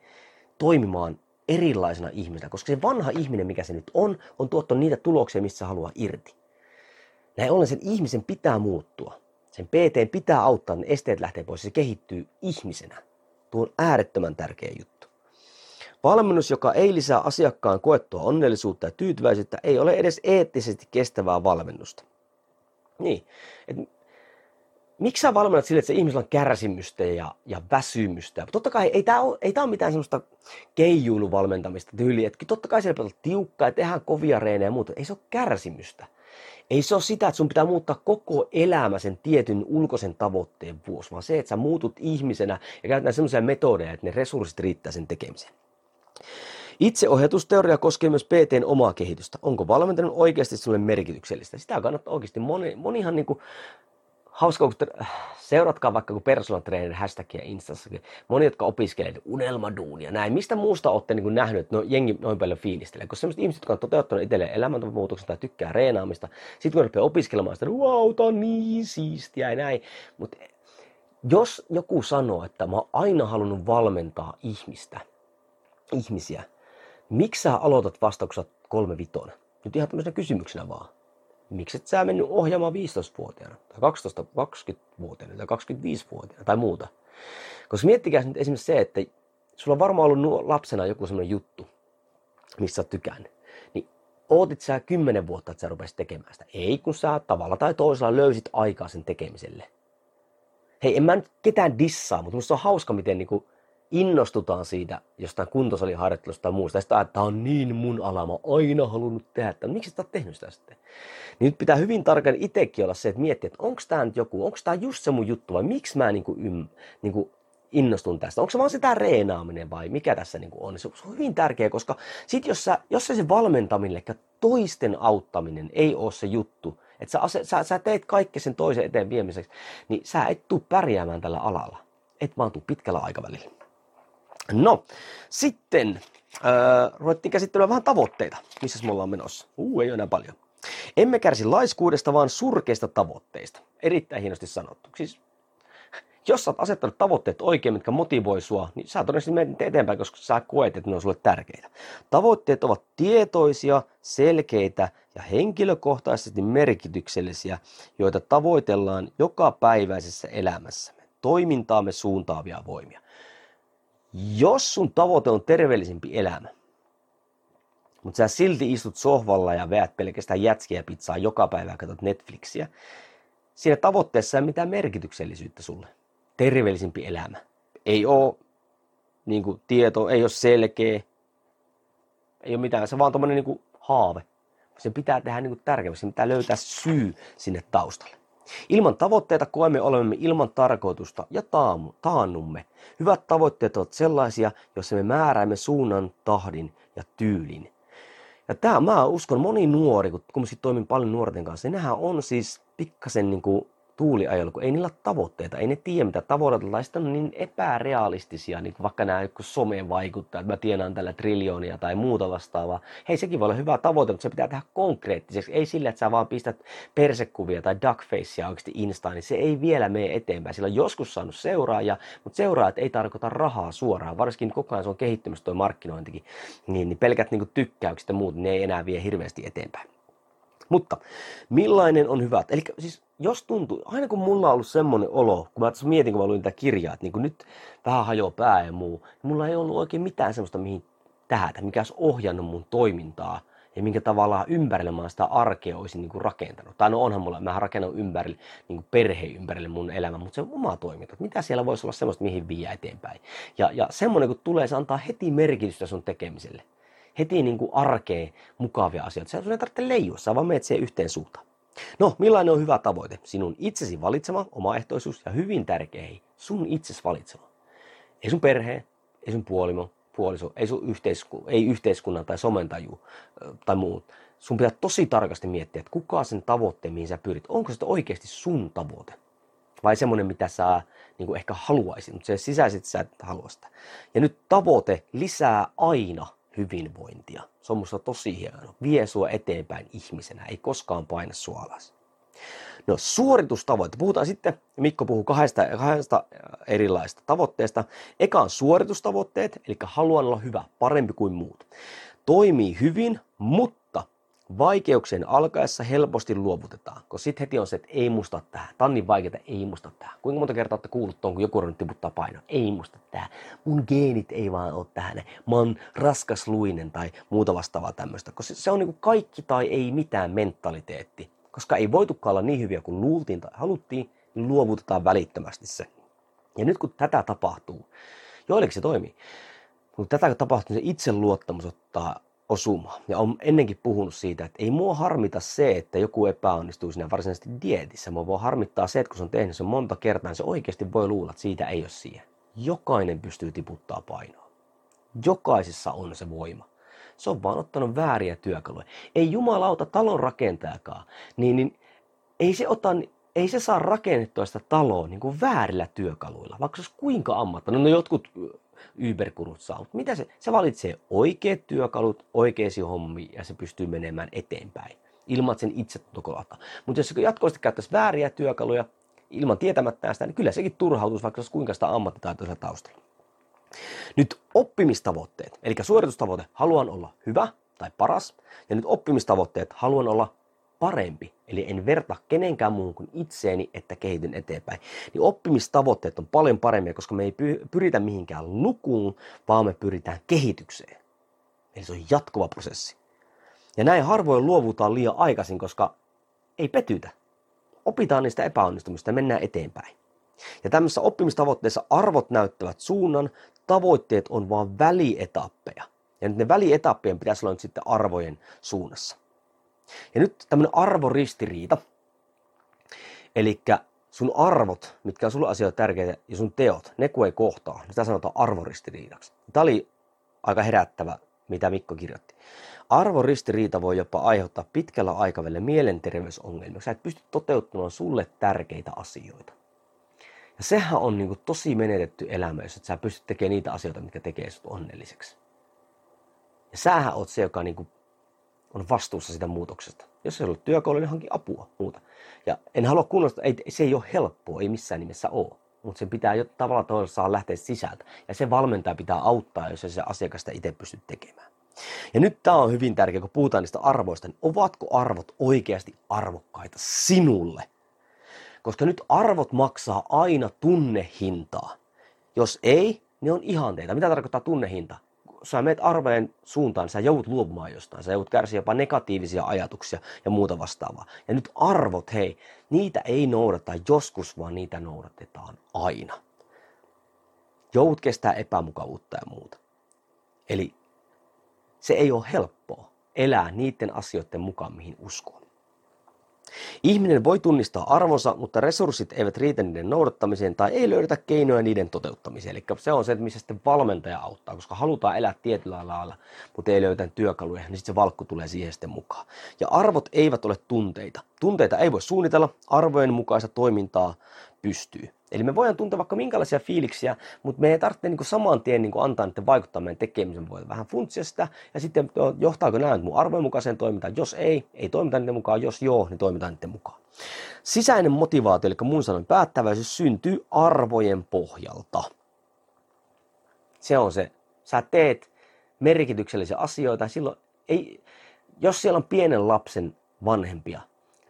toimimaan erilaisena ihmisenä, koska se vanha ihminen, mikä se nyt on, on tuottanut niitä tuloksia, missä haluaa irti. Näin ollen sen ihmisen pitää muuttua. Sen PT pitää auttaa, ne esteet lähtee pois se kehittyy ihmisenä. Tuo on äärettömän tärkeä juttu. Valmennus, joka ei lisää asiakkaan koettua onnellisuutta ja tyytyväisyyttä, ei ole edes eettisesti kestävää valmennusta. Niin, et, miksi sä valmennat sille, että se ihmisellä on kärsimystä ja, ja väsymystä? Totta kai ei tämä ole, ei tää ole mitään semmoista keijuiluvalmentamista tyyliä, että totta kai siellä pitää olla tiukkaa ja tehdään kovia reenejä ja muuta. Ei se ole kärsimystä. Ei se ole sitä, että sun pitää muuttaa koko elämä sen tietyn ulkoisen tavoitteen vuosi, vaan se, että sä muutut ihmisenä ja käytetään semmoisia metodeja, että ne resurssit riittää sen tekemiseen. Itseohjatusteoria koskee myös PTn omaa kehitystä. Onko valmentanut oikeasti sinulle merkityksellistä? Sitä kannattaa oikeasti. Moni, monihan niin kuin, hauska, kun seuratkaa vaikka kun personal trainer hashtagia Instassakin. Moni, jotka opiskelevat unelmaduunia, näin. Mistä muusta olette niin nähnyt, että no, jengi noin paljon fiilistelee? Koska sellaiset ihmiset, jotka on toteuttanut itselleen elämäntapamuutoksen tai tykkää reenaamista, sitten kun rupeaa opiskelemaan sitä, wow, on niin siistiä ja näin. Mutta jos joku sanoo, että mä oon aina halunnut valmentaa ihmistä, ihmisiä, miksi sä aloitat vastauksessa kolme vitonen? Nyt ihan tämmöisenä kysymyksenä vaan. Miksi et sä mennyt ohjaamaan 15-vuotiaana, tai 12, 20-vuotiaana, tai 25-vuotiaana, tai muuta? Koska miettikää nyt esimerkiksi se, että sulla on varmaan ollut lapsena joku semmoinen juttu, missä sä oot tykännyt. Niin ootit sä kymmenen vuotta, että sä rupesit tekemään sitä? Ei, kun sä tavalla tai toisella löysit aikaa sen tekemiselle. Hei, en mä nyt ketään dissaa, mutta musta on hauska, miten niinku innostutaan siitä jostain kuntosaliharjoittelusta tai muusta, sitten että tämä on niin mun ala, mä aina halunnut tehdä että miksi sä tehnyt sitä sitten? Niin nyt pitää hyvin tarkkaan itsekin olla se, että miettiä, että onko tämä nyt joku, onko tämä just se mun juttu vai miksi mä niinku, ym, niinku innostun tästä? Onko se vaan sitä reenaaminen vai mikä tässä niinku on? Se on hyvin tärkeä, koska sit jos, sä, jos se valmentaminen, eli toisten auttaminen ei ole se juttu, että sä, sä, sä teet kaikki sen toisen eteen viemiseksi, niin sä et tule pärjäämään tällä alalla. Et vaan tuu pitkällä aikavälillä. No, sitten äh, ruvettiin käsittelemään vähän tavoitteita. Missä me ollaan menossa? Uu, ei ole enää paljon. Emme kärsi laiskuudesta, vaan surkeista tavoitteista. Erittäin hienosti sanottu. Siis, jos sä oot asettanut tavoitteet oikein, mitkä motivoi sua, niin sä todennäköisesti menet eteenpäin, koska sä koet, että ne on sulle tärkeitä. Tavoitteet ovat tietoisia, selkeitä ja henkilökohtaisesti merkityksellisiä, joita tavoitellaan joka päiväisessä elämässämme. Toimintaamme suuntaavia voimia. Jos sun tavoite on terveellisempi elämä, mutta sä silti istut sohvalla ja veät pelkästään jätskiä pizzaa joka päivä ja katsot Netflixiä, siinä tavoitteessa ei mitään merkityksellisyyttä sulle. Terveellisempi elämä. Ei ole niin kuin, tieto, ei ole selkeä, ei ole mitään, se on vaan tuommoinen niin haave. Se pitää tehdä niin tärkeäksi, se pitää löytää syy sinne taustalle. Ilman tavoitteita koemme olemme ilman tarkoitusta ja taannumme. Hyvät tavoitteet ovat sellaisia, joissa me määräämme suunnan, tahdin ja tyylin. Ja tämä, mä uskon, moni nuori, kun, kun toimin paljon nuorten kanssa, niin nehän on siis pikkasen niin kuin tuuliajolla, kun ei niillä tavoitteita, ei ne tiedä mitä tavoitellaan, sitten on niin epärealistisia, niin vaikka nämä joku someen vaikuttaa, että mä tienaan tällä triljoonia tai muuta vastaavaa. Hei, sekin voi olla hyvä tavoite, mutta se pitää tehdä konkreettiseksi. Ei sillä, että sä vaan pistät persekuvia tai duckfacea oikeasti Instaan, niin se ei vielä mene eteenpäin. Sillä on joskus saanut seuraajia, mutta seuraajat ei tarkoita rahaa suoraan, varsinkin koko ajan se on kehittymistä tuo markkinointikin. Niin, niin pelkät niin tykkäykset ja muut, ne ei enää vie hirveästi eteenpäin. Mutta millainen on hyvä? Eli siis jos tuntuu, aina kun mulla on ollut semmoinen olo, kun mä mietin, kun mä luin tätä kirjaa, että niin kuin nyt vähän hajoaa pää ja muu, niin mulla ei ollut oikein mitään semmoista, mihin tähätä, mikä olisi ohjannut mun toimintaa ja minkä tavallaan ympärille mä sitä arkea olisin niin kuin rakentanut. Tai no onhan mulla, mä rakennan ympärille, niin kuin perheen ympärille mun elämä, mutta se on oma toiminta. Mitä siellä voisi olla semmoista, mihin vie eteenpäin. Ja, ja semmoinen kun tulee, se antaa heti merkitystä sun tekemiselle. Heti niin kuin arkeen mukavia asioita. Sä ei tarvitse leijua, sä vaan meet siihen yhteen suuntaan. No, millainen on hyvä tavoite? Sinun itsesi valitsema omaehtoisuus ja hyvin tärkeä, sun itses valitsema. Ei sun perhe, ei sun puolimo, puoliso, ei, sun yhteisku, ei yhteiskunnan tai somentaju tai muut. Sun pitää tosi tarkasti miettiä, että kuka sen tavoitteen, mihin sä pyrit, onko se oikeasti sun tavoite? Vai semmoinen, mitä sä niin kuin ehkä haluaisit, mutta se sisäisesti sä et halua sitä. Ja nyt tavoite lisää aina hyvinvointia. Se on musta tosi hieno. Vie sua eteenpäin ihmisenä, ei koskaan paina sua alas. No suoritustavoite. Puhutaan sitten, Mikko puhuu kahdesta, kahdesta erilaista tavoitteesta. Eka on suoritustavoitteet, eli haluan olla hyvä, parempi kuin muut. Toimii hyvin, mutta vaikeuksien alkaessa helposti luovutetaan, koska sitten heti on se, että ei musta tähän. Tämä on niin vaikeaa, ei musta tähän. Kuinka monta kertaa olette kuullut tuon, kun joku on tiputtaa painoa? Ei musta tähän. Mun geenit ei vaan ole tähän. Mä oon luinen tai muuta vastaavaa tämmöistä. Koska se on niin kuin kaikki tai ei mitään mentaliteetti koska ei voitukaan olla niin hyviä kuin luultiin tai haluttiin, niin luovutetaan välittömästi se. Ja nyt kun tätä tapahtuu, joillekin se toimii, mutta tätä tapahtuu, niin se itseluottamus ottaa osuma. Ja on ennenkin puhunut siitä, että ei mua harmita se, että joku epäonnistuu siinä varsinaisesti dietissä. Mua voi harmittaa se, että kun se on tehnyt sen monta kertaa, niin se oikeasti voi luulla, että siitä ei ole siihen. Jokainen pystyy tiputtaa painoa. Jokaisessa on se voima. Se on vaan ottanut vääriä työkaluja. Ei jumalauta talon rakentajakaan, niin, niin ei se ota ei se saa rakennettua sitä taloa niin kuin väärillä työkaluilla, vaikka se olisi kuinka ammattinen. No jotkut Mutta mitä se, se valitsee? Oikeat työkalut oikeisiin hommiin ja se pystyy menemään eteenpäin. Ilman, sen itse kolahtaa. Mutta jos jatkuvasti käyttäisi vääriä työkaluja ilman tietämättä sitä, niin kyllä sekin turhautuisi, vaikka olisi kuinka sitä ammattitaitoisella taustalla. Nyt oppimistavoitteet, eli suoritustavoite, haluan olla hyvä tai paras, ja nyt oppimistavoitteet, haluan olla parempi, eli en verta kenenkään muun kuin itseeni, että kehityn eteenpäin. Niin oppimistavoitteet on paljon parempia, koska me ei pyritä mihinkään lukuun, vaan me pyritään kehitykseen. Eli se on jatkuva prosessi. Ja näin harvoin luovutaan liian aikaisin, koska ei petytä. Opitaan niistä epäonnistumista ja mennään eteenpäin. Ja tämmöisessä oppimistavoitteessa arvot näyttävät suunnan, tavoitteet on vain välietappeja. Ja nyt ne välietappien pitäisi olla nyt sitten arvojen suunnassa. Ja nyt tämmöinen arvoristiriita. Eli sun arvot, mitkä on sulle asioita tärkeitä, ja sun teot, ne kun ei kohtaa, niin sitä sanotaan arvoristiriidaksi. Tämä oli aika herättävä, mitä Mikko kirjoitti. Arvoristiriita voi jopa aiheuttaa pitkällä aikavälillä mielenterveysongelmia. Sä et pysty toteuttamaan sulle tärkeitä asioita. Ja sehän on niin kuin tosi menetetty elämä, jos et sä pystyt tekemään niitä asioita, mitkä tekee sut onnelliseksi. Ja sähän oot se, joka niin kuin on vastuussa sitä muutoksesta. Jos ei ole työkalu, niin hankin apua muuta. Ja en halua kunnostaa, ei, se ei ole helppoa, ei missään nimessä ole. Mutta sen pitää jo tavallaan toisella lähteä sisältä. Ja se valmentaja pitää auttaa, jos se asiakasta itse pysty tekemään. Ja nyt tämä on hyvin tärkeää, kun puhutaan niistä arvoista, niin ovatko arvot oikeasti arvokkaita sinulle? Koska nyt arvot maksaa aina tunnehintaa. Jos ei, niin on ihanteita. Mitä tarkoittaa tunnehinta? Sä menet arvojen suuntaan, sä joudut luopumaan jostain. Sä joudut kärsiä jopa negatiivisia ajatuksia ja muuta vastaavaa. Ja nyt arvot, hei, niitä ei noudata joskus, vaan niitä noudatetaan aina. Joudut kestää epämukavuutta ja muuta. Eli se ei ole helppoa elää niiden asioiden mukaan, mihin uskoo. Ihminen voi tunnistaa arvonsa, mutta resurssit eivät riitä niiden noudattamiseen tai ei löydetä keinoja niiden toteuttamiseen. Eli se on se, missä sitten valmentaja auttaa, koska halutaan elää tietyllä lailla, mutta ei löytä työkaluja, niin sitten se valkku tulee siihen sitten mukaan. Ja arvot eivät ole tunteita. Tunteita ei voi suunnitella, arvojen mukaista toimintaa pystyy. Eli me voidaan tuntea vaikka minkälaisia fiiliksiä, mutta me ei tarvitse niin saman tien niin antaa niiden vaikuttaa meidän tekemisen. Voi vähän funtsia sitä ja sitten johtaako nämä mun arvojen mukaiseen toimintaan. Jos ei, ei toimita niiden mukaan. Jos joo, niin toimitaan niiden mukaan. Sisäinen motivaatio, eli mun sanoin päättäväisyys, syntyy arvojen pohjalta. Se on se. Sä teet merkityksellisiä asioita. Silloin ei, jos siellä on pienen lapsen vanhempia,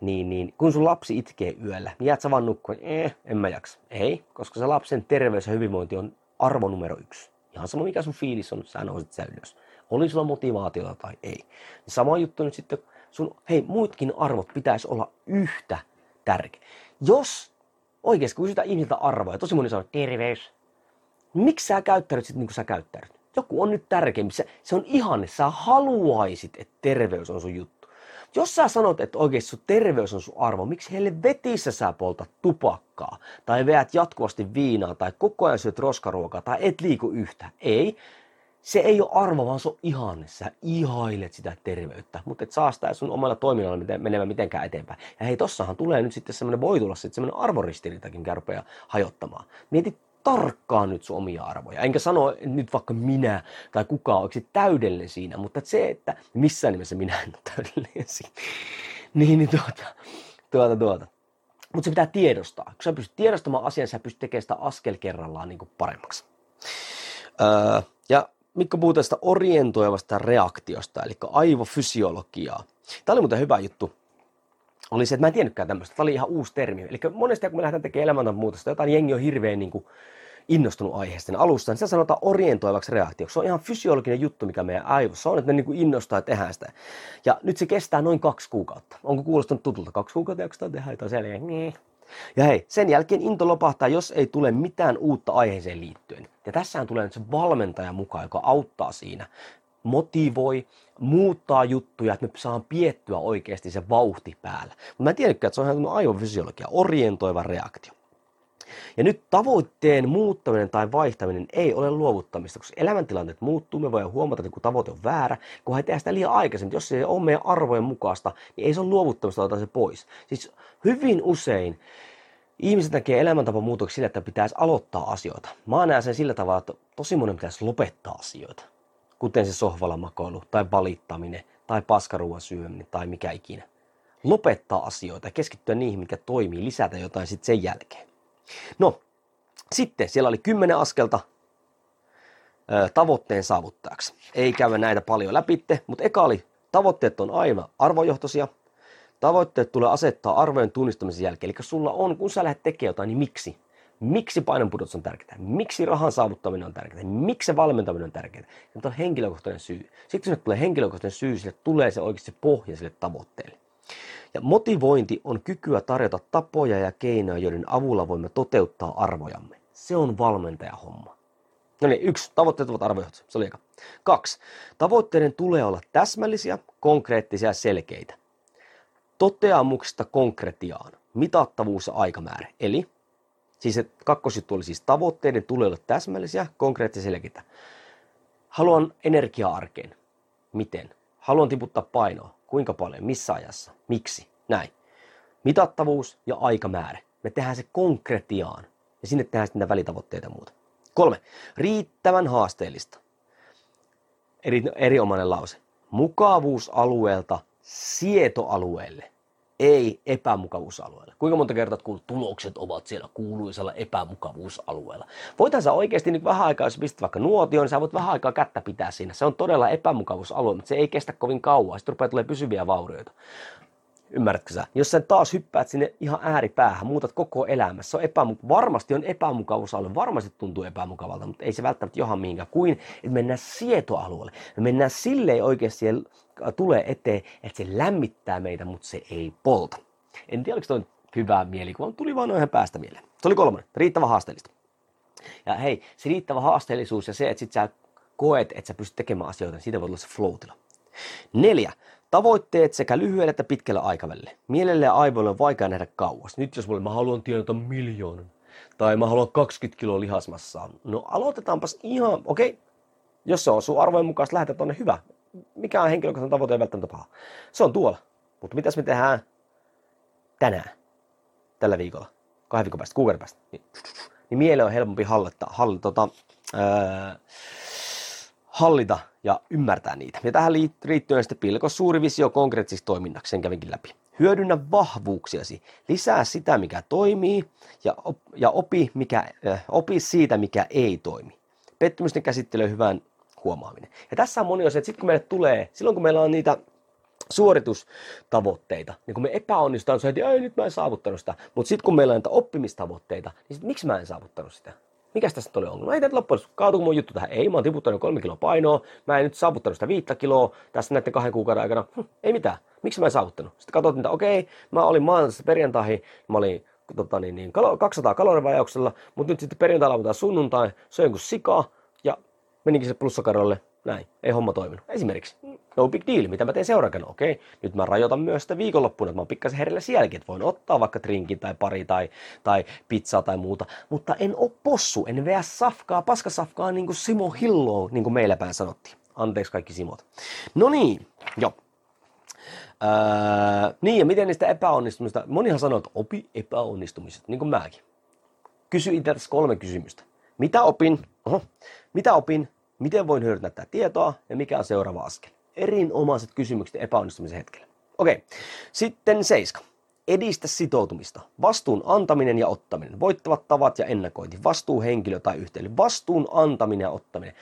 niin, niin kun sun lapsi itkee yöllä, niin jäät sä vaan nukkua, eh, en mä jaksa. Ei, koska se lapsen terveys ja hyvinvointi on arvo numero yksi. Ihan sama mikä sun fiilis on, sä nousit sä ylös. Oli sulla motivaatiota tai ei. Niin sama juttu nyt sitten, sun, hei, muutkin arvot pitäisi olla yhtä tärkeä. Jos oikeasti kun kysytään ihmisiltä arvoja, tosi moni sanoo terveys, miksi sä käyttäydyt sitten niin kuin sä käyttäydyt? Joku on nyt tärkeämpi. Se, se on ihanne. Sä haluaisit, että terveys on sun juttu. Jos sä sanot, että oikeasti sun terveys on sun arvo, miksi heille vetissä sä poltat tupakkaa, tai veät jatkuvasti viinaa, tai koko ajan syöt roskaruokaa, tai et liiku yhtä? Ei. Se ei ole arvo, vaan se on ihanne. Sä ihailet sitä terveyttä, mutta et saa sitä sun omalla toiminnalla menemään mitenkään eteenpäin. Ja hei, tossahan tulee nyt sitten semmoinen, voi tulla sitten semmoinen arvoristiriitakin, mikä hajottamaan. Mieti tarkkaan nyt sun omia arvoja. Enkä sano nyt vaikka minä tai kuka olisi täydellinen siinä, mutta se, että missään nimessä minä en ole täydellinen siinä. <laughs> niin, niin tuota, tuota, tuota. Mutta se pitää tiedostaa. Kun sä pystyt tiedostamaan asian, sä pystyt tekemään sitä askel kerrallaan niin kuin paremmaksi. Öö, ja Mikko puhuu tästä orientoivasta reaktiosta, eli aivofysiologiaa. Tämä oli muuten hyvä juttu oli se, että mä en tiennytkään tämmöistä. Tämä oli ihan uusi termi. Eli monesti kun me lähdetään tekemään elämäntapamuutosta, jotain jengi on hirveän niin kuin innostunut aiheesta niin alussa, niin se sanotaan orientoivaksi reaktioksi. Se on ihan fysiologinen juttu, mikä meidän aivossa on, että me niin kuin innostaa ja tehdään sitä. Ja nyt se kestää noin kaksi kuukautta. Onko kuulostanut tutulta? Kaksi kuukautta jaksaa tehdä jotain selkeä. Niin. Ja hei, sen jälkeen into lopahtaa, jos ei tule mitään uutta aiheeseen liittyen. Ja tässähän tulee nyt se valmentaja mukaan, joka auttaa siinä motivoi, muuttaa juttuja, että me saan piettyä oikeasti se vauhti päällä. Mutta mä en että se on ihan aivofysiologia, orientoiva reaktio. Ja nyt tavoitteen muuttaminen tai vaihtaminen ei ole luovuttamista, koska elämäntilanteet muuttuu, me voidaan huomata, että kun tavoite on väärä, kun he tehdään sitä liian aikaisemmin, jos se ei ole meidän arvojen mukaista, niin ei se ole luovuttamista, ottaa se pois. Siis hyvin usein ihmiset näkee elämäntapamuutoksia sillä, että pitäisi aloittaa asioita. Mä näen sen sillä tavalla, että tosi monen pitäisi lopettaa asioita kuten se sohvalla makoilu tai valittaminen tai paskaruuan syöminen tai mikä ikinä. Lopettaa asioita ja keskittyä niihin, mikä toimii, lisätä jotain sitten sen jälkeen. No, sitten siellä oli kymmenen askelta ö, tavoitteen saavuttajaksi. Ei käy näitä paljon läpitte, mutta eka oli tavoitteet on aina arvojohtoisia. Tavoitteet tulee asettaa arvojen tunnistamisen jälkeen. Eli sulla on, kun sä lähdet tekemään jotain, niin miksi? Miksi painonpudotus on tärkeää? Miksi rahan saavuttaminen on tärkeää? Miksi se valmentaminen on tärkeää? Se on henkilökohtainen syy. Sitten kun tulee henkilökohtainen syy, sille tulee se oikeasti se pohja sille tavoitteelle. Ja motivointi on kykyä tarjota tapoja ja keinoja, joiden avulla voimme toteuttaa arvojamme. Se on valmentajahomma. No niin, yksi. Tavoitteet ovat arvojohtoisia. Se oli eka. Kaksi. Tavoitteiden tulee olla täsmällisiä, konkreettisia ja selkeitä. Toteamuksesta konkretiaan. Mitattavuus ja aikamäärä. Eli Siis se kakkosjuttu oli siis tavoitteiden tulee olla täsmällisiä, konkreettisia selkeitä. Haluan energiaa arkeen. Miten? Haluan tiputtaa painoa. Kuinka paljon? Missä ajassa? Miksi? Näin. Mitattavuus ja aikamäärä. Me tehdään se konkretiaan. Ja sinne tehdään sitten välitavoitteita ja muuta. Kolme. Riittävän haasteellista. Eri, erinomainen lause. Mukavuusalueelta sietoalueelle ei epämukavuusalueella. Kuinka monta kertaa kuulut, tulokset ovat siellä kuuluisella epämukavuusalueella. Voitaisiin oikeasti nyt vähän aikaa, jos pistät vaikka nuotioon, niin sä voit vähän aikaa kättä pitää siinä. Se on todella epämukavuusalue, mutta se ei kestä kovin kauan. Sitten rupeaa tulee pysyviä vaurioita. Ymmärrätkö sä? Jos sä taas hyppäät sinne ihan ääripäähän, muutat koko elämässä, se on epämuk- varmasti on epämukavuusalue, varmasti tuntuu epämukavalta, mutta ei se välttämättä johan mihinkään, kuin että mennään sietoalueelle. Me mennään silleen oikeasti tulee eteen, että se lämmittää meitä, mutta se ei polta. En tiedä, oliko toi hyvä mielikuva, mutta tuli vaan noin päästä mieleen. Se oli kolmonen, riittävä haasteellista. Ja hei, se riittävä haasteellisuus ja se, että sit sä koet, että sä pystyt tekemään asioita, niin siitä voi olla se flow Neljä, Tavoitteet sekä lyhyellä että pitkällä aikavälillä. Mielelle ja aivoille on vaikea nähdä kauas. Nyt jos mulle, mä haluan tienata miljoonan tai mä haluan 20 kiloa lihasmassaa. No aloitetaanpas ihan, okei, okay. jos se on sun arvojen mukaan, lähdetään tonne hyvä. Mikä on henkilökohtainen tavoite ei välttämättä paha. Se on tuolla. Mutta mitäs me tehdään tänään, tällä viikolla, kahden viikon päästä, kuukauden päästä. Niin, niin miele on helpompi hallita, hallita tota, ää, hallita ja ymmärtää niitä. Ja tähän liittyen sitten pilko suuri visio konkreettisiksi toiminnaksi, sen kävinkin läpi. Hyödynnä vahvuuksiasi, lisää sitä, mikä toimii ja, op, ja opi, mikä, äh, opi siitä, mikä ei toimi. Pettymysten käsittely hyvän huomaaminen. Ja tässä on moni osa, että sitten kun meille tulee, silloin kun meillä on niitä suoritustavoitteita, niin kun me epäonnistutaan, se että ei nyt mä en saavuttanut sitä, mutta sitten kun meillä on näitä oppimistavoitteita, niin sit, miksi mä en saavuttanut sitä? Mikä tässä oli ongelma? Ei tätä loppujen kaatuko mun juttu tähän? Ei, mä oon tiputtanut kolme kiloa painoa, mä en nyt saavuttanut sitä viittä kiloa tässä näiden kahden kuukauden aikana. Hm, ei mitään. Miksi mä en saavuttanut? Sitten katsoin, että okei, mä olin maanantaista perjantaihin, mä olin tota, niin, niin, 200 kalorivajauksella, mutta nyt sitten perjantai, lauantai, sunnuntai, söin kuin sikaa menikin se plussakarolle näin, ei homma toiminut. Esimerkiksi, no big deal, mitä mä teen seuraavana, okei, nyt mä rajoitan myös sitä viikonloppuna, että mä oon pikkasen herellä sielläkin, että voin ottaa vaikka trinkin tai pari tai, tai pizzaa tai muuta, mutta en oo possu, en veä safkaa, paskasafkaa niin kuin Simo Hillo, niin kuin meillä päin sanottiin. Anteeksi kaikki Simot. No niin, joo. Öö, niin, ja miten niistä epäonnistumista, monihan sanoo, että opi epäonnistumiset, niin kuin mäkin. Kysy itseltäsi kolme kysymystä. Mitä opin? Oho. Mitä opin? Miten voin hyödyntää tätä tietoa ja mikä on seuraava askel? Erinomaiset kysymykset epäonnistumisen hetkellä. Okei, sitten seiska. Edistä sitoutumista. Vastuun antaminen ja ottaminen. Voittavat tavat ja ennakointi. Vastuuhenkilö tai yhteyden. Vastuun antaminen ja ottaminen.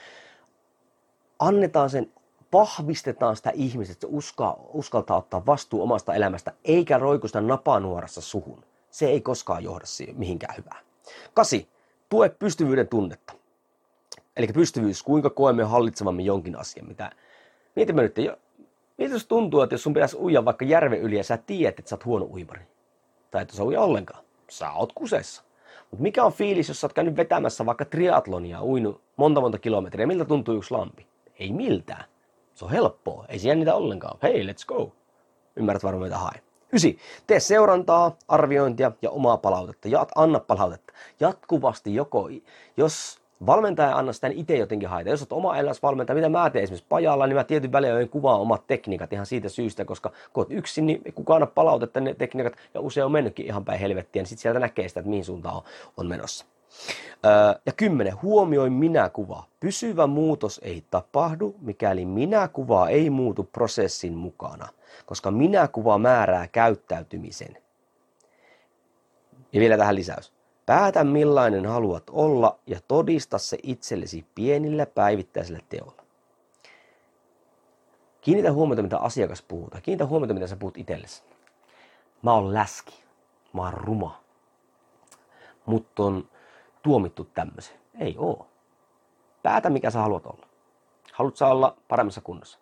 Annetaan sen, vahvistetaan sitä ihmistä, että se uskaa, uskaltaa ottaa vastuu omasta elämästä, eikä roiku sitä napanuorassa suhun. Se ei koskaan johda siihen mihinkään hyvään. Kasi. Tue pystyvyyden tunnetta. Eli pystyvyys, kuinka koemme hallitsevamme jonkin asian. Mitä, mietimme nyt, jo, mitä jos tuntuu, että jos sun pitäisi uida vaikka järven yli ja sä tiedät, että sä oot huono uimari. Tai että sä uja ollenkaan. Sä oot kusessa. Mutta mikä on fiilis, jos sä oot käynyt vetämässä vaikka triatlonia, uinut monta monta kilometriä, miltä tuntuu yksi lampi? Ei miltään. Se on helppoa, ei se jännitä ollenkaan. Hei, let's go. Ymmärrät varmaan mitä hae. Ysi. Tee seurantaa, arviointia ja omaa palautetta. Ja anna palautetta. Jatkuvasti joko, jos valmentaja anna sitä itse jotenkin haita. Jos olet oma elämässä valmentaja, mitä mä teen esimerkiksi pajalla, niin mä tietyn väliin kuvaa omat tekniikat ihan siitä syystä, koska kun olet yksin, niin kukaan anna palautetta ne tekniikat, ja usein on mennytkin ihan päin helvettiä, niin sitten sieltä näkee sitä, että mihin suuntaan on, on menossa. Öö, ja kymmenen, huomioi minäkuva. Pysyvä muutos ei tapahdu, mikäli minäkuva ei muutu prosessin mukana, koska minäkuva määrää käyttäytymisen. Ja vielä tähän lisäys. Päätä millainen haluat olla ja todista se itsellesi pienillä päivittäisillä teoilla. Kiinnitä huomiota, mitä asiakas puhuu, kiinnitä huomiota, mitä sä puhut itsellesi. Mä oon läski, mä oon ruma, mutta on tuomittu tämmöisen. Ei oo. Päätä, mikä sä haluat olla. Haluat sä olla paremmassa kunnossa.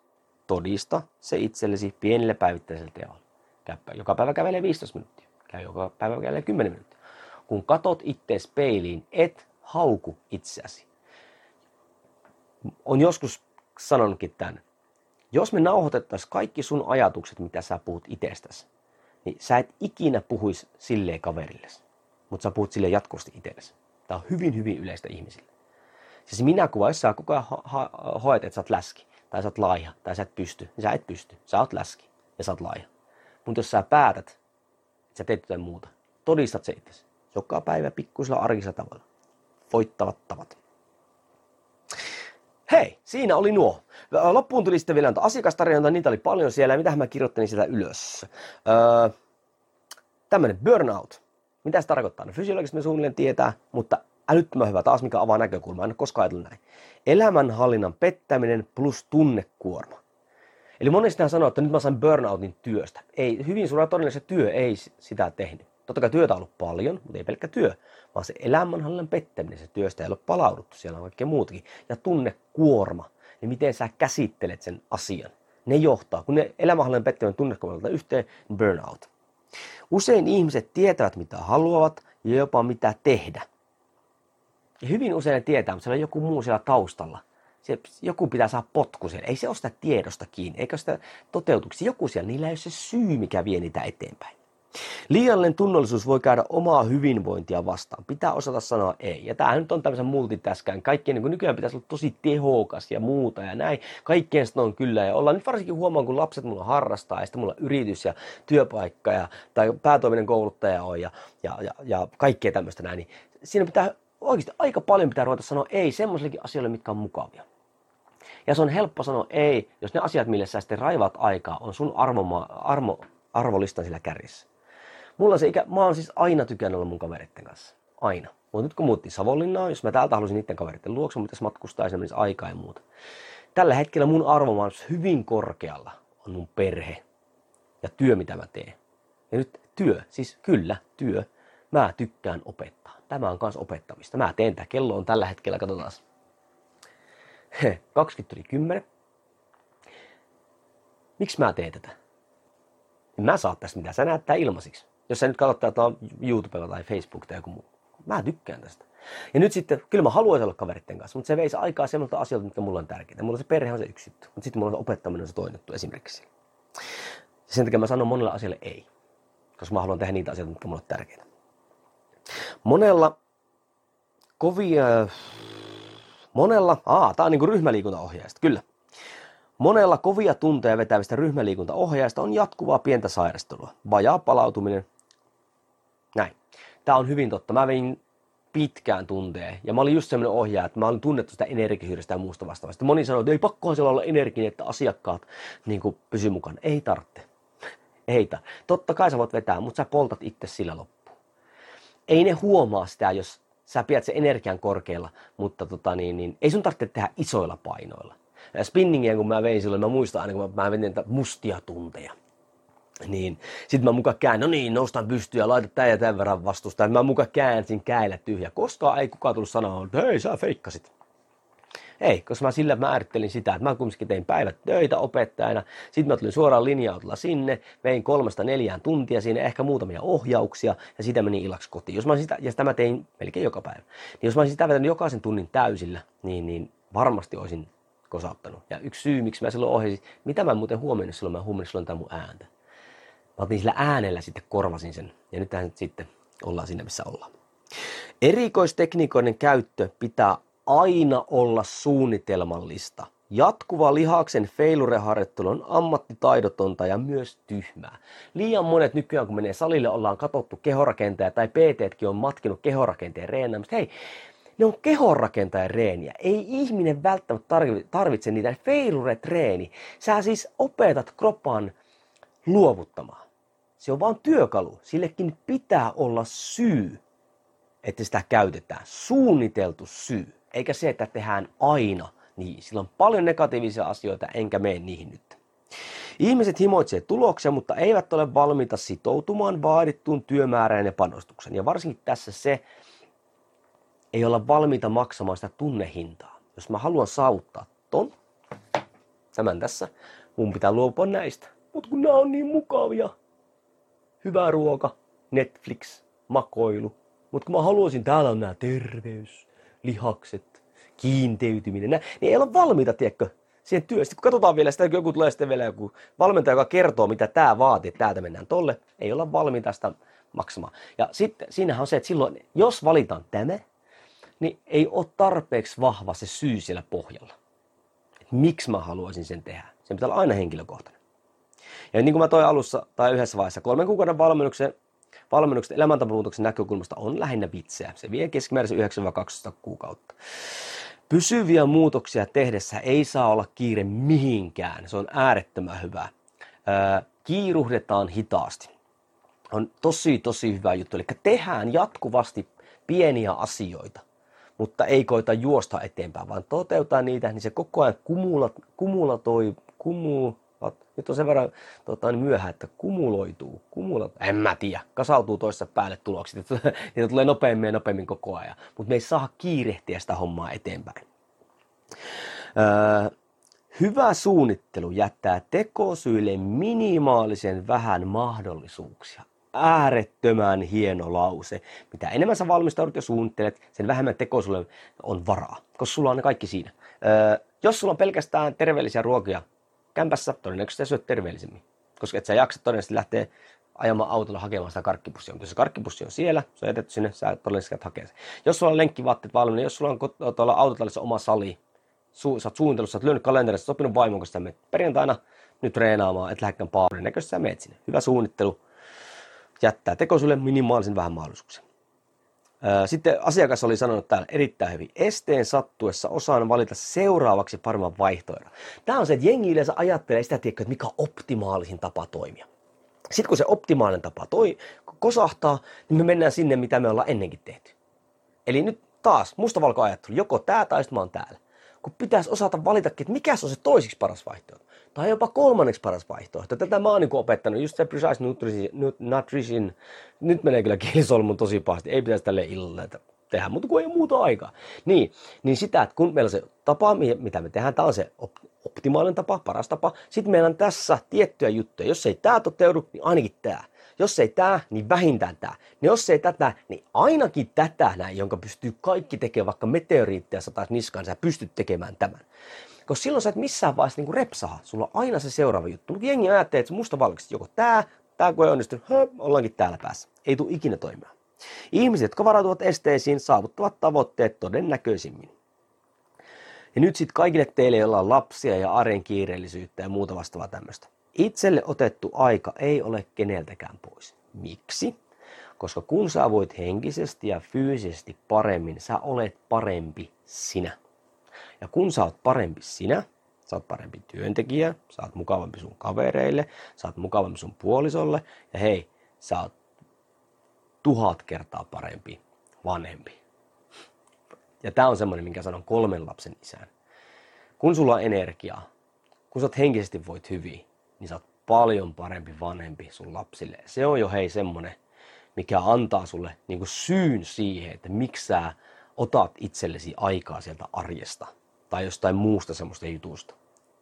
Todista se itsellesi pienillä päivittäisillä teoilla. Käy joka päivä kävelee 15 minuuttia. Käy joka päivä kävelee 10 minuuttia kun katot ittees peiliin, et hauku itseäsi. On joskus sanonutkin tämän. Jos me nauhoitettaisiin kaikki sun ajatukset, mitä sä puhut itsestäsi, niin sä et ikinä puhuisi silleen kaverille. Mutta sä puhut silleen jatkuvasti itsellesi. Tämä on hyvin, hyvin yleistä ihmisille. Siis minä kuva, jos sä koko ajan hoet, että sä oot läski, tai sä oot laiha, tai sä et pysty, niin sä et pysty. Sä oot läski ja sä oot laiha. Mutta jos sä päätät, että sä teet jotain muuta, todistat se itsesi joka päivä pikkuisella arkisella tavalla. Voittavat tavat. Hei, siinä oli nuo. Loppuun tuli sitten vielä asiakastarjonta, niitä oli paljon siellä, mitä mä kirjoittelin sitä ylös. Öö, tämmönen burnout. Mitä se tarkoittaa? No fysiologisesti me suunnilleen tietää, mutta älyttömän hyvä taas, mikä avaa näkökulmaa. En ole koskaan ajatellut näin. Elämänhallinnan pettäminen plus tunnekuorma. Eli monesti sanoo, että nyt mä sain burnoutin työstä. Ei, hyvin suurella todennäköisesti työ ei sitä tehnyt. Totta kai työtä on ollut paljon, mutta ei pelkkä työ, vaan se elämänhallinnan pettäminen, se työstä ei ole palauduttu, siellä on kaikkea muutakin. Ja tunne kuorma, niin miten sä käsittelet sen asian. Ne johtaa, kun ne elämänhallinnan pettäminen tunnekuormalta yhteen, burnout. Usein ihmiset tietävät mitä haluavat ja jopa mitä tehdä. Ja hyvin usein ne tietää, mutta siellä on joku muu siellä taustalla. Se, joku pitää saada potku siellä. Ei se ole sitä tiedosta kiinni, eikä sitä toteutuksi. Joku siellä, niillä ei ole se syy, mikä vie niitä eteenpäin. Liiallinen tunnollisuus voi käydä omaa hyvinvointia vastaan. Pitää osata sanoa ei. Ja tämähän nyt on tämmöisen multitaskään. Kaikkien niin nykyään pitäisi olla tosi tehokas ja muuta ja näin. Kaikkien on kyllä. Ja ollaan nyt varsinkin huomaan, kun lapset mulla harrastaa ja sitten mulla yritys ja työpaikka ja, tai päätoiminen kouluttaja on ja, ja, ja, ja kaikkea tämmöistä näin. Niin siinä pitää oikeasti aika paljon pitää ruveta sanoa ei semmoisillekin asioille, mitkä on mukavia. Ja se on helppo sanoa ei, jos ne asiat, mille sä sitten raivaat aikaa, on sun armo, armo, arvolistan sillä kärjessä. Mulla se ikä, mä oon siis aina tykännyt olla mun kavereiden kanssa. Aina. Mutta nyt kun muuttiin Savonlinnaan, jos mä täältä halusin niiden kavereiden luokse, mutta matkustaa esimerkiksi aikaa ja muuta. Tällä hetkellä mun arvomaailmassa hyvin korkealla on mun perhe ja työ, mitä mä teen. Ja nyt työ, siis kyllä, työ. Mä tykkään opettaa. Tämä on kans opettamista. Mä teen tätä. Kello on tällä hetkellä, katsotaan. 20 yli 10. Miksi mä teen tätä? En mä saa tästä mitään. Sä näet tää ilmaisiksi. Jos sä nyt katsot tätä YouTubella tai Facebook tai joku muu. Mä tykkään tästä. Ja nyt sitten, kyllä mä haluaisin olla kaveritten kanssa, mutta se veisi aikaa semmoista asioita, mitkä mulla on tärkeitä. Mulla on se perhe on se yksi juttu, mutta sitten mulla on se opettaminen on se toinen juttu esimerkiksi. Ja sen takia mä sanon monelle asialle ei, koska mä haluan tehdä niitä asioita, mitkä mulle on tärkeitä. Monella kovia, monella, aa, tää on niinku ryhmäliikuntaohjaajista, kyllä. Monella kovia tunteja vetävistä ryhmäliikuntaohjaajista on jatkuvaa pientä sairastelua, vajaa palautuminen. Tämä on hyvin totta. Mä vein pitkään tuntee. Ja mä olin just semmoinen ohjaaja, että mä olin tunnettu sitä energisyydesta ja muusta vastaavasta. Moni sanoi, että ei pakkohan siellä olla energinen, että asiakkaat niin pysy mukana. Ei tarvitse. ei tarvitse. Totta kai sä voit vetää, mutta sä poltat itse sillä loppuun. Ei ne huomaa sitä, jos sä pidät sen energian korkealla, mutta tota, niin, niin, ei sun tarvitse tehdä isoilla painoilla. Ja spinningiä kun mä vein silloin, mä muistan aina kun mä, mä vein mustia tunteja niin sitten mä muka kään, no niin, noustaan pystyä, laita tämän ja tämän verran vastusta. Mä muka käänsin käillä tyhjä. Koskaan ei kukaan tullut sanoa, että hei, sä feikkasit. Ei, koska mä sillä määrittelin sitä, että mä kumminkin tein päivät töitä opettajana. Sitten mä tulin suoraan linja sinne, vein kolmesta neljään tuntia siinä, ehkä muutamia ohjauksia ja sitä meni illaksi kotiin. Jos mä sitä, ja sitä mä tein melkein joka päivä. Niin jos mä olisin sitä vetänyt jokaisen tunnin täysillä, niin, niin varmasti olisin kosauttanut. Ja yksi syy, miksi mä silloin ohjasin, mitä mä muuten huomioin silloin, mä huomioin silloin tämän mun ääntä. Mä otin sillä äänellä sitten korvasin sen. Ja nyt sitten ollaan siinä, missä ollaan. Erikoistekniikoiden käyttö pitää aina olla suunnitelmallista. Jatkuva lihaksen feilureharjoittelu on ammattitaidotonta ja myös tyhmää. Liian monet nykyään, kun menee salille, ollaan katsottu kehorakentajaa tai PTtkin on matkinut kehorakenteen reenaamista. Hei, ne on kehonrakentajan reeniä. Ei ihminen välttämättä tarvitse niitä. Failure-treeni. Sä siis opetat kropan luovuttamaan. Se on vain työkalu. Sillekin pitää olla syy, että sitä käytetään. Suunniteltu syy. Eikä se, että tehdään aina niin. Sillä on paljon negatiivisia asioita, enkä mene niihin nyt. Ihmiset himoitsevat tuloksia, mutta eivät ole valmiita sitoutumaan vaadittuun työmäärään ja panostuksen. Ja varsinkin tässä se, ei olla valmiita maksamaan sitä tunnehintaa. Jos mä haluan saavuttaa ton, tämän tässä, mun pitää luopua näistä. Mutta kun nämä on niin mukavia, hyvä ruoka, Netflix, makoilu. Mutta kun mä haluaisin, täällä on nämä terveys, lihakset, kiinteytyminen, nää, niin ei ole valmiita, tiedätkö, siihen työstä. Kun katsotaan vielä sitä, kun joku tulee sitten vielä joku valmentaja, joka kertoo, mitä tämä vaatii, että täältä mennään tolle, ei olla valmiita sitä maksamaan. Ja sitten siinähän on se, että silloin, jos valitaan tämä, niin ei ole tarpeeksi vahva se syy siellä pohjalla. Et miksi mä haluaisin sen tehdä. Sen pitää olla aina henkilökohtainen. Ja niin kuin mä toin alussa tai yhdessä vaiheessa, kolmen kuukauden valmennuksen, valmennuksen elämäntapamuutoksen näkökulmasta on lähinnä vitseä. Se vie keskimäärin 9-12 kuukautta. Pysyviä muutoksia tehdessä ei saa olla kiire mihinkään. Se on äärettömän hyvä. kiiruhdetaan hitaasti. On tosi, tosi hyvä juttu. Eli tehdään jatkuvasti pieniä asioita, mutta ei koita juosta eteenpäin, vaan toteuta niitä, niin se koko ajan kumulat, kumulatoi, kumu, nyt on sen verran tota, niin myöhä, että kumuloituu, kumulo, en mä tiedä, kasautuu toissa päälle tulokset, <laughs> niitä tulee nopeammin ja nopeammin koko ajan, mutta me ei saa kiirehtiä sitä hommaa eteenpäin. Öö, hyvä suunnittelu jättää tekosyille minimaalisen vähän mahdollisuuksia. Äärettömän hieno lause. Mitä enemmän sä valmistaudut ja suunnittelet, sen vähemmän tekosylle on varaa, koska sulla on ne kaikki siinä. Öö, jos sulla on pelkästään terveellisiä ruokia, kämpässä, todennäköisesti syöt terveellisemmin. Koska et sä jaksa todennäköisesti lähteä ajamaan autolla hakemaan sitä karkkipussia. Mutta jos se karkkipussi on siellä, se on jätetty sinne, sä todennäköisesti hakea sen. Jos sulla on lenkkivaatteet valmiina, jos sulla on tuolla autotallissa oma sali, su, sä oot suunnitellut, sä oot lyönyt kalenterissa, sopinut vaimon kanssa, menet perjantaina nyt treenaamaan, et lähdekään paavun näköisesti sä meet sinne. Hyvä suunnittelu jättää tekosylle minimaalisen vähän mahdollisuuksia. Sitten asiakas oli sanonut täällä erittäin hyvin, esteen sattuessa osaan valita seuraavaksi paremman vaihtoehdon. Tämä on se, että jengi yleensä ajattelee sitä, että mikä on optimaalisin tapa toimia. Sitten kun se optimaalinen tapa toi, kosahtaa, niin me mennään sinne, mitä me ollaan ennenkin tehty. Eli nyt taas mustavalko ajattelu, joko tämä tai sitten mä oon täällä. Kun pitäisi osata valita, että mikä on se toisiksi paras vaihtoehto. Tai jopa kolmanneksi paras vaihtoehto. Tätä mä oon niin opettanut, just se precise nutrition, nutrition, nyt menee kyllä kielisolmun tosi pahasti, ei pitäisi tälle illalla tehdä, mutta kun ei ole muuta aikaa. Niin, niin sitä, että kun meillä on se tapa, mitä me tehdään, tämä on se optimaalinen tapa, paras tapa. Sitten meillä on tässä tiettyjä juttuja. Jos ei tämä toteudu, niin ainakin tämä. Jos ei tämä, niin vähintään tämä. Niin jos ei tätä, niin ainakin tätä näin, jonka pystyy kaikki tekemään, vaikka meteoriitteja sataisi niskaan, sä pystyt tekemään tämän. Koska silloin sä et missään vaiheessa niin repsaa. Sulla on aina se seuraava juttu. Mutta jengi ajattelee, että musta valkoisesti joko tämä, tämä kun ei onnistu, höp, ollaankin täällä päässä. Ei tule ikinä toimia. Ihmiset, jotka varautuvat esteisiin, saavuttavat tavoitteet todennäköisimmin. Ja nyt sitten kaikille teille, joilla on lapsia ja arjen kiireellisyyttä ja muuta vastaavaa tämmöistä. Itselle otettu aika ei ole keneltäkään pois. Miksi? Koska kun sä voit henkisesti ja fyysisesti paremmin, sä olet parempi sinä. Ja kun sä oot parempi sinä, sä oot parempi työntekijä, sä oot mukavampi sun kavereille, sä oot mukavampi sun puolisolle ja hei, sä oot tuhat kertaa parempi vanhempi. Ja tämä on semmoinen, minkä sanon kolmen lapsen isään. Kun sulla on energiaa, kun sä oot henkisesti voit hyvin, niin sä oot paljon parempi vanhempi sun lapsille. Se on jo hei semmoinen, mikä antaa sulle niin kuin syyn siihen, että miksi sä otat itsellesi aikaa sieltä arjesta tai jostain muusta semmoista jutusta.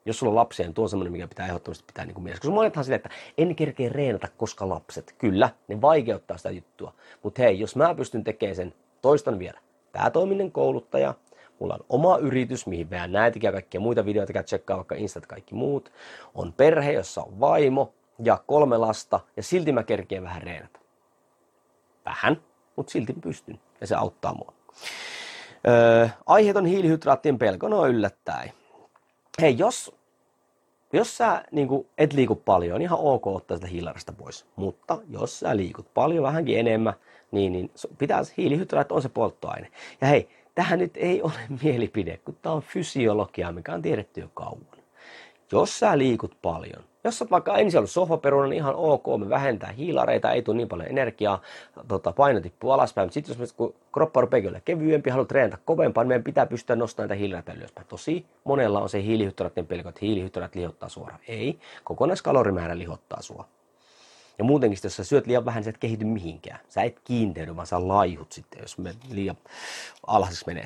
Jos sulla on lapsia, niin tuo on semmoinen, mikä pitää ehdottomasti pitää niin kuin mielessä. Koska monethan silleen, että en kerkeä reenata, koska lapset. Kyllä, ne vaikeuttaa sitä juttua. Mutta hei, jos mä pystyn tekemään sen, toistan vielä. Päätoiminen kouluttaja, mulla on oma yritys, mihin vähän näitäkin ja kaikkia muita videoita, käy tsekkaa vaikka Instat kaikki muut. On perhe, jossa on vaimo ja kolme lasta ja silti mä kerkeen vähän reenata. Vähän, mutta silti pystyn ja se auttaa mua. Öö, aiheeton hiilihydraattien pelko, no yllättäen. Hei, jos, jos sä niin kuin, et liiku paljon, on ihan ok ottaa sitä hiilarista pois. Mutta jos sä liikut paljon, vähänkin enemmän, niin, niin pitää hiilihydraatti on se polttoaine. Ja hei, tähän nyt ei ole <laughs> mielipide, kun tämä on fysiologia, mikä on tiedetty jo kauan. Jos sä liikut paljon, jos olet vaikka ensin ollut sohvaperuna, niin ihan ok, me vähentää hiilareita, ei tule niin paljon energiaa, tota, paino tippuu alaspäin. Mutta sitten jos kun kroppa rupeaa kevyempi, haluat treenata kovempaa, niin meidän pitää pystyä nostamaan näitä hiilareita ylöspäin. Tosi monella on se hiilihydraattien pelko, että hiilihydraat lihottaa suoraan. Ei, kokonaiskalorimäärä lihottaa sua. Ja muutenkin, jos sä syöt liian vähän, sä et kehity mihinkään. Sä et kiinteydy, vaan sä laihut sitten, jos me liian alhaiseksi menee.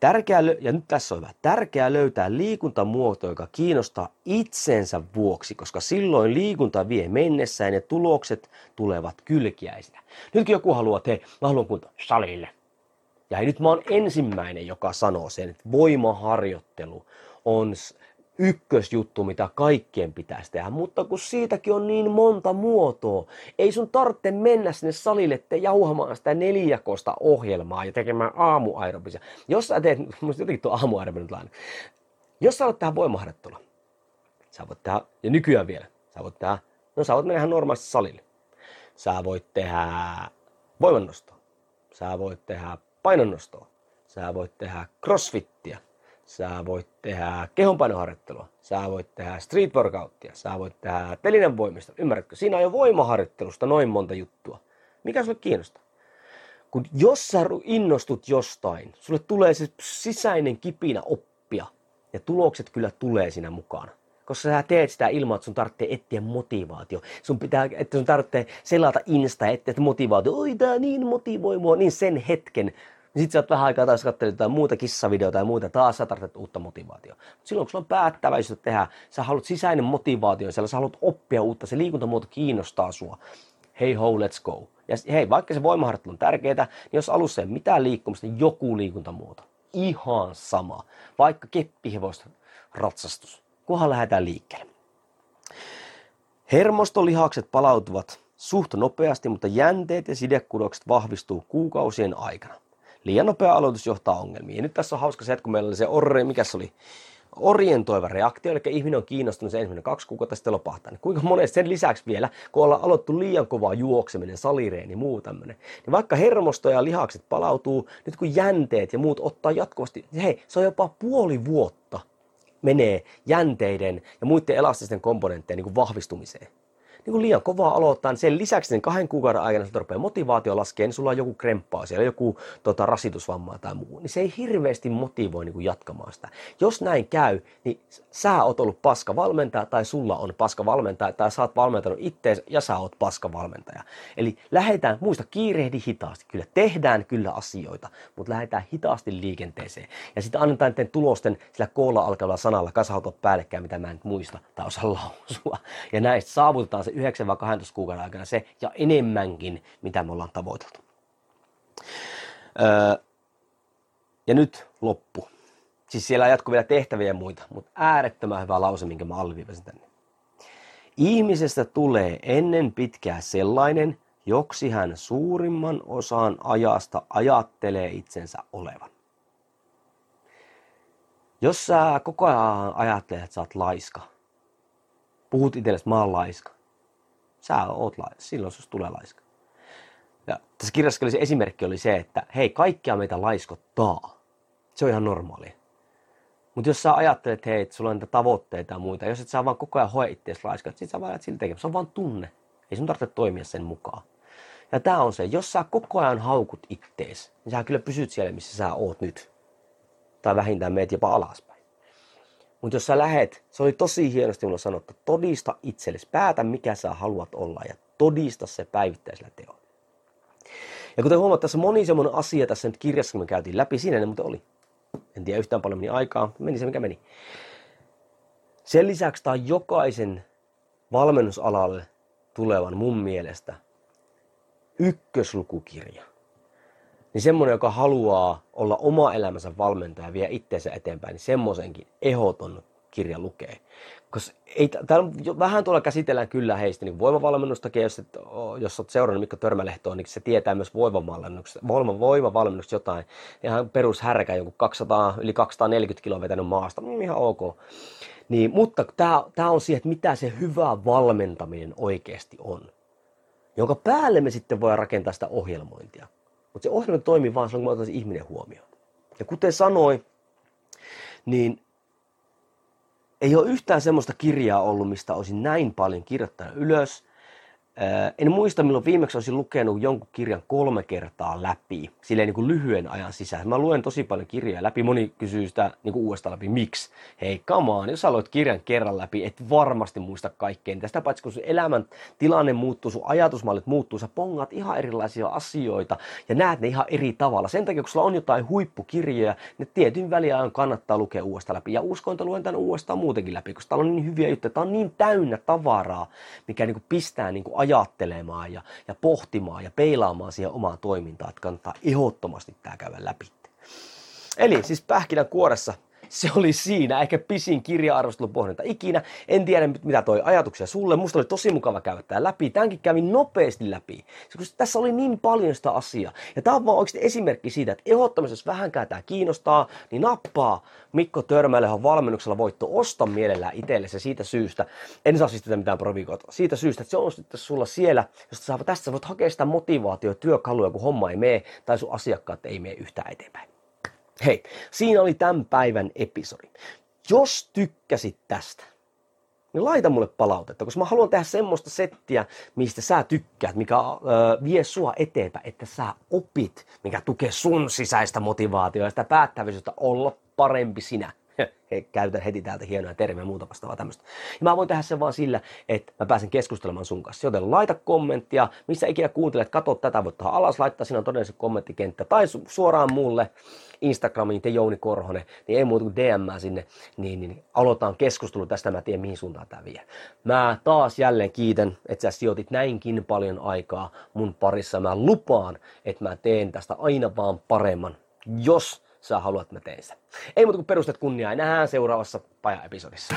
Tärkeää, ja nyt tässä on hyvä, tärkeää löytää liikuntamuoto, joka kiinnostaa itsensä vuoksi, koska silloin liikunta vie mennessään ja tulokset tulevat kylkiäisinä. Nyt joku haluaa, että hei, mä haluan kunta salille. Ja hei, nyt mä oon ensimmäinen, joka sanoo sen, että voimaharjoittelu on ykkösjuttu, mitä kaikkien pitäisi tehdä, mutta kun siitäkin on niin monta muotoa, ei sun tarvitse mennä sinne salille te jauhamaan sitä neljäkosta ohjelmaa ja tekemään aamuaerobisia. Jos sä teet, <laughs> musta jotenkin tuo aamuaerobia Jos sä haluat tehdä voimaharjoittelua, sä voit tehdä, ja nykyään vielä, sä voit tehdä, no sä voit mennä ihan normaalisti salille. Sä voit tehdä voimannostoa, sä voit tehdä painonnostoa, sä voit tehdä crossfittiä, sä voit tehdä kehonpainoharjoittelua, sä voit tehdä street workouttia, sä voit tehdä telinen voimista. Ymmärrätkö? Siinä on jo voimaharjoittelusta noin monta juttua. Mikä sulle kiinnostaa? Kun jos sä innostut jostain, sulle tulee se sisäinen kipinä oppia. Ja tulokset kyllä tulee siinä mukana. Koska sä teet sitä ilman, että sun tarvitsee etsiä motivaatio. Sun pitää, että sun tarvitsee selata Insta etsiä motivaatio. Oi, tää niin motivoi mua. Niin sen hetken niin sit sä oot vähän aikaa taas katselit jotain muuta kissavideota ja muuta, taas sä tarvitset uutta motivaatiota. Silloin kun sulla on päättäväisyyttä tehdä, sä haluat sisäinen motivaatio, siellä sä haluat oppia uutta, se liikuntamuoto kiinnostaa sua. Hei ho, let's go. Ja hei, vaikka se voimaharjoittelu on tärkeää, niin jos alussa ei mitään liikkumista, niin joku liikuntamuoto. Ihan sama. Vaikka keppihevosta ratsastus. Kunhan lähdetään liikkeelle. Hermostolihakset palautuvat suht nopeasti, mutta jänteet ja sidekudokset vahvistuu kuukausien aikana liian nopea aloitus johtaa ongelmiin. Ja nyt tässä on hauska se, että kun meillä oli se orri, mikä se oli, orientoiva reaktio, eli ihminen on kiinnostunut se ensimmäinen kaksi kuukautta sitten lopahtaa. Niin kuinka monesti sen lisäksi vielä, kun ollaan aloittu liian kovaa juokseminen, salireeni ja muu tämmöinen, niin vaikka hermosto ja lihakset palautuu, nyt kun jänteet ja muut ottaa jatkuvasti, niin hei, se on jopa puoli vuotta menee jänteiden ja muiden elastisten komponenttien niin kuin vahvistumiseen niin kuin liian kovaa aloittaa, niin sen lisäksi sen kahden kuukauden aikana se rupeaa motivaatio laskee, niin sulla on joku kremppaa siellä, joku tota, rasitusvamma tai muu, niin se ei hirveästi motivoi niin kuin jatkamaan sitä. Jos näin käy, niin sä oot ollut paska valmentaja tai sulla on paska valmentaja tai sä oot valmentanut ittees ja sä oot paska valmentaja. Eli lähdetään, muista kiirehdi hitaasti. Kyllä tehdään kyllä asioita, mutta lähdetään hitaasti liikenteeseen. Ja sitten annetaan niiden tulosten sillä koolla alkavalla sanalla kasautua päällekkäin, mitä mä en muista tai osaa lausua. Ja näistä saavutetaan se 9 vai 12 kuukauden aikana se ja enemmänkin, mitä me ollaan tavoiteltu. Öö, ja nyt loppu. Siis siellä jatkuu vielä tehtäviä ja muita, mutta äärettömän hyvä lause, minkä mä alviivasin tänne. Ihmisestä tulee ennen pitkää sellainen, joksi hän suurimman osan ajasta ajattelee itsensä olevan. Jos sä koko ajan ajattelet, että sä oot laiska, puhut itsellesi, mä oon laiska, sä oot laiska, silloin susta tulee laiska. Ja tässä kirjassa oli se esimerkki oli se, että hei, kaikkia meitä laiskottaa. Se on ihan normaalia. Mutta jos sä ajattelet, että hei, että sulla on niitä tavoitteita ja muita, jos et sä vaan koko ajan hoe itseäsi laiskaa, sit sä vaan sillä tekemään. Se on vaan tunne. Ei sun tarvitse toimia sen mukaan. Ja tää on se, jos sä koko ajan haukut ittees, niin sä kyllä pysyt siellä, missä sä oot nyt. Tai vähintään meet jopa alaspäin. Mutta jos sä lähet, se oli tosi hienosti mulla sanottu, todista itsellesi, päätä mikä sä haluat olla ja todista se päivittäisellä teolla. Ja kuten huomaat, tässä moni semmoinen asia tässä nyt kirjassa, kun me käytiin läpi, siinä ne muuten oli. En tiedä yhtään paljon meni aikaa, meni se mikä meni. Sen lisäksi tämä on jokaisen valmennusalalle tulevan mun mielestä ykköslukukirja. Niin semmoinen, joka haluaa olla oma elämänsä valmentaja ja vie itseensä eteenpäin, niin semmoisenkin ehdoton kirja lukee. Koska ei, täällä vähän tuolla käsitellään kyllä heistä niin voimavalmennustakin, jos, et, jos olet seurannut Mikko Törmälehtoa, niin se tietää myös voimavalmennuksesta, voima, voimavalmennuksesta jotain. Ihan perushärkä, joku 200, yli 240 kiloa vetänyt maasta, niin ihan ok. Niin, mutta tämä on siihen, että mitä se hyvä valmentaminen oikeasti on. Jonka päälle me sitten voi rakentaa sitä ohjelmointia. Mutta se ohjelma toimii vaan silloin, kun me otetaan ihminen huomioon. Ja kuten sanoin, niin ei ole yhtään semmoista kirjaa ollut, mistä olisin näin paljon kirjoittanut ylös. En muista, milloin viimeksi olisin lukenut jonkun kirjan kolme kertaa läpi, silleen niin kuin lyhyen ajan sisään. Mä luen tosi paljon kirjoja läpi, moni kysyy sitä niin kuin uudestaan läpi, miksi? Hei, come on, jos luet kirjan kerran läpi, et varmasti muista kaikkea. Tästä paitsi, kun sun elämän tilanne muuttuu, sun ajatusmallit muuttuu, sä pongaat ihan erilaisia asioita ja näet ne ihan eri tavalla. Sen takia, kun sulla on jotain huippukirjoja, ne tietyn väliajan kannattaa lukea uudestaan läpi. Ja uskon, luen tämän uudestaan muutenkin läpi, koska täällä on niin hyviä juttuja. Tää on niin täynnä tavaraa, mikä niin kuin pistää niin kuin ajattelemaan ja, ja pohtimaan ja peilaamaan siihen omaan toimintaan, että kannattaa ehdottomasti tämä käydä läpi. Eli siis pähkinän kuoressa se oli siinä, ehkä pisin kirja-arvostelun pohdinta ikinä. En tiedä, mitä toi ajatuksia sulle. Musta oli tosi mukava käydä tää läpi. Tämänkin kävin nopeasti läpi. Koska tässä oli niin paljon sitä asiaa. Ja tää on vaan oikeasti esimerkki siitä, että ehdottomasti jos vähänkään tää kiinnostaa, niin nappaa Mikko Törmäilehon valmennuksella voitto osta mielellään itselle se siitä syystä. En saa siis tätä mitään proviikoita. Siitä syystä, että se on sitten sulla siellä, josta saa tästä voit hakea sitä motivaatio työkaluja, kun homma ei mene tai sun asiakkaat ei mene yhtään eteenpäin. Hei, siinä oli tämän päivän episodi. Jos tykkäsit tästä, niin laita mulle palautetta, koska mä haluan tehdä semmoista settiä, mistä sä tykkäät, mikä ö, vie sua eteenpäin, että sä opit, mikä tukee sun sisäistä motivaatiota ja sitä päättävyyttä olla parempi sinä <laughs> he, käytän heti täältä hienoja termejä ja muuta vastaavaa tämmöistä. Ja mä voin tehdä sen vaan sillä, että mä pääsen keskustelemaan sun kanssa. Joten laita kommenttia, missä ikinä kuuntelet, katso tätä, voit tuohon alas laittaa, siinä on todennäköisesti kommenttikenttä. Tai su- suoraan mulle Instagramiin, te Jouni Korhonen, niin ei muuta kuin DM sinne, niin, niin, aloitetaan keskustelu tästä, mä tiedän mihin suuntaan tämä vie. Mä taas jälleen kiitän, että sä sijoitit näinkin paljon aikaa mun parissa. Mä lupaan, että mä teen tästä aina vaan paremman, jos sä haluat, että mä teen sitä. Ei muuta kuin perustet kunniaa nähdään seuraavassa paja-episodissa.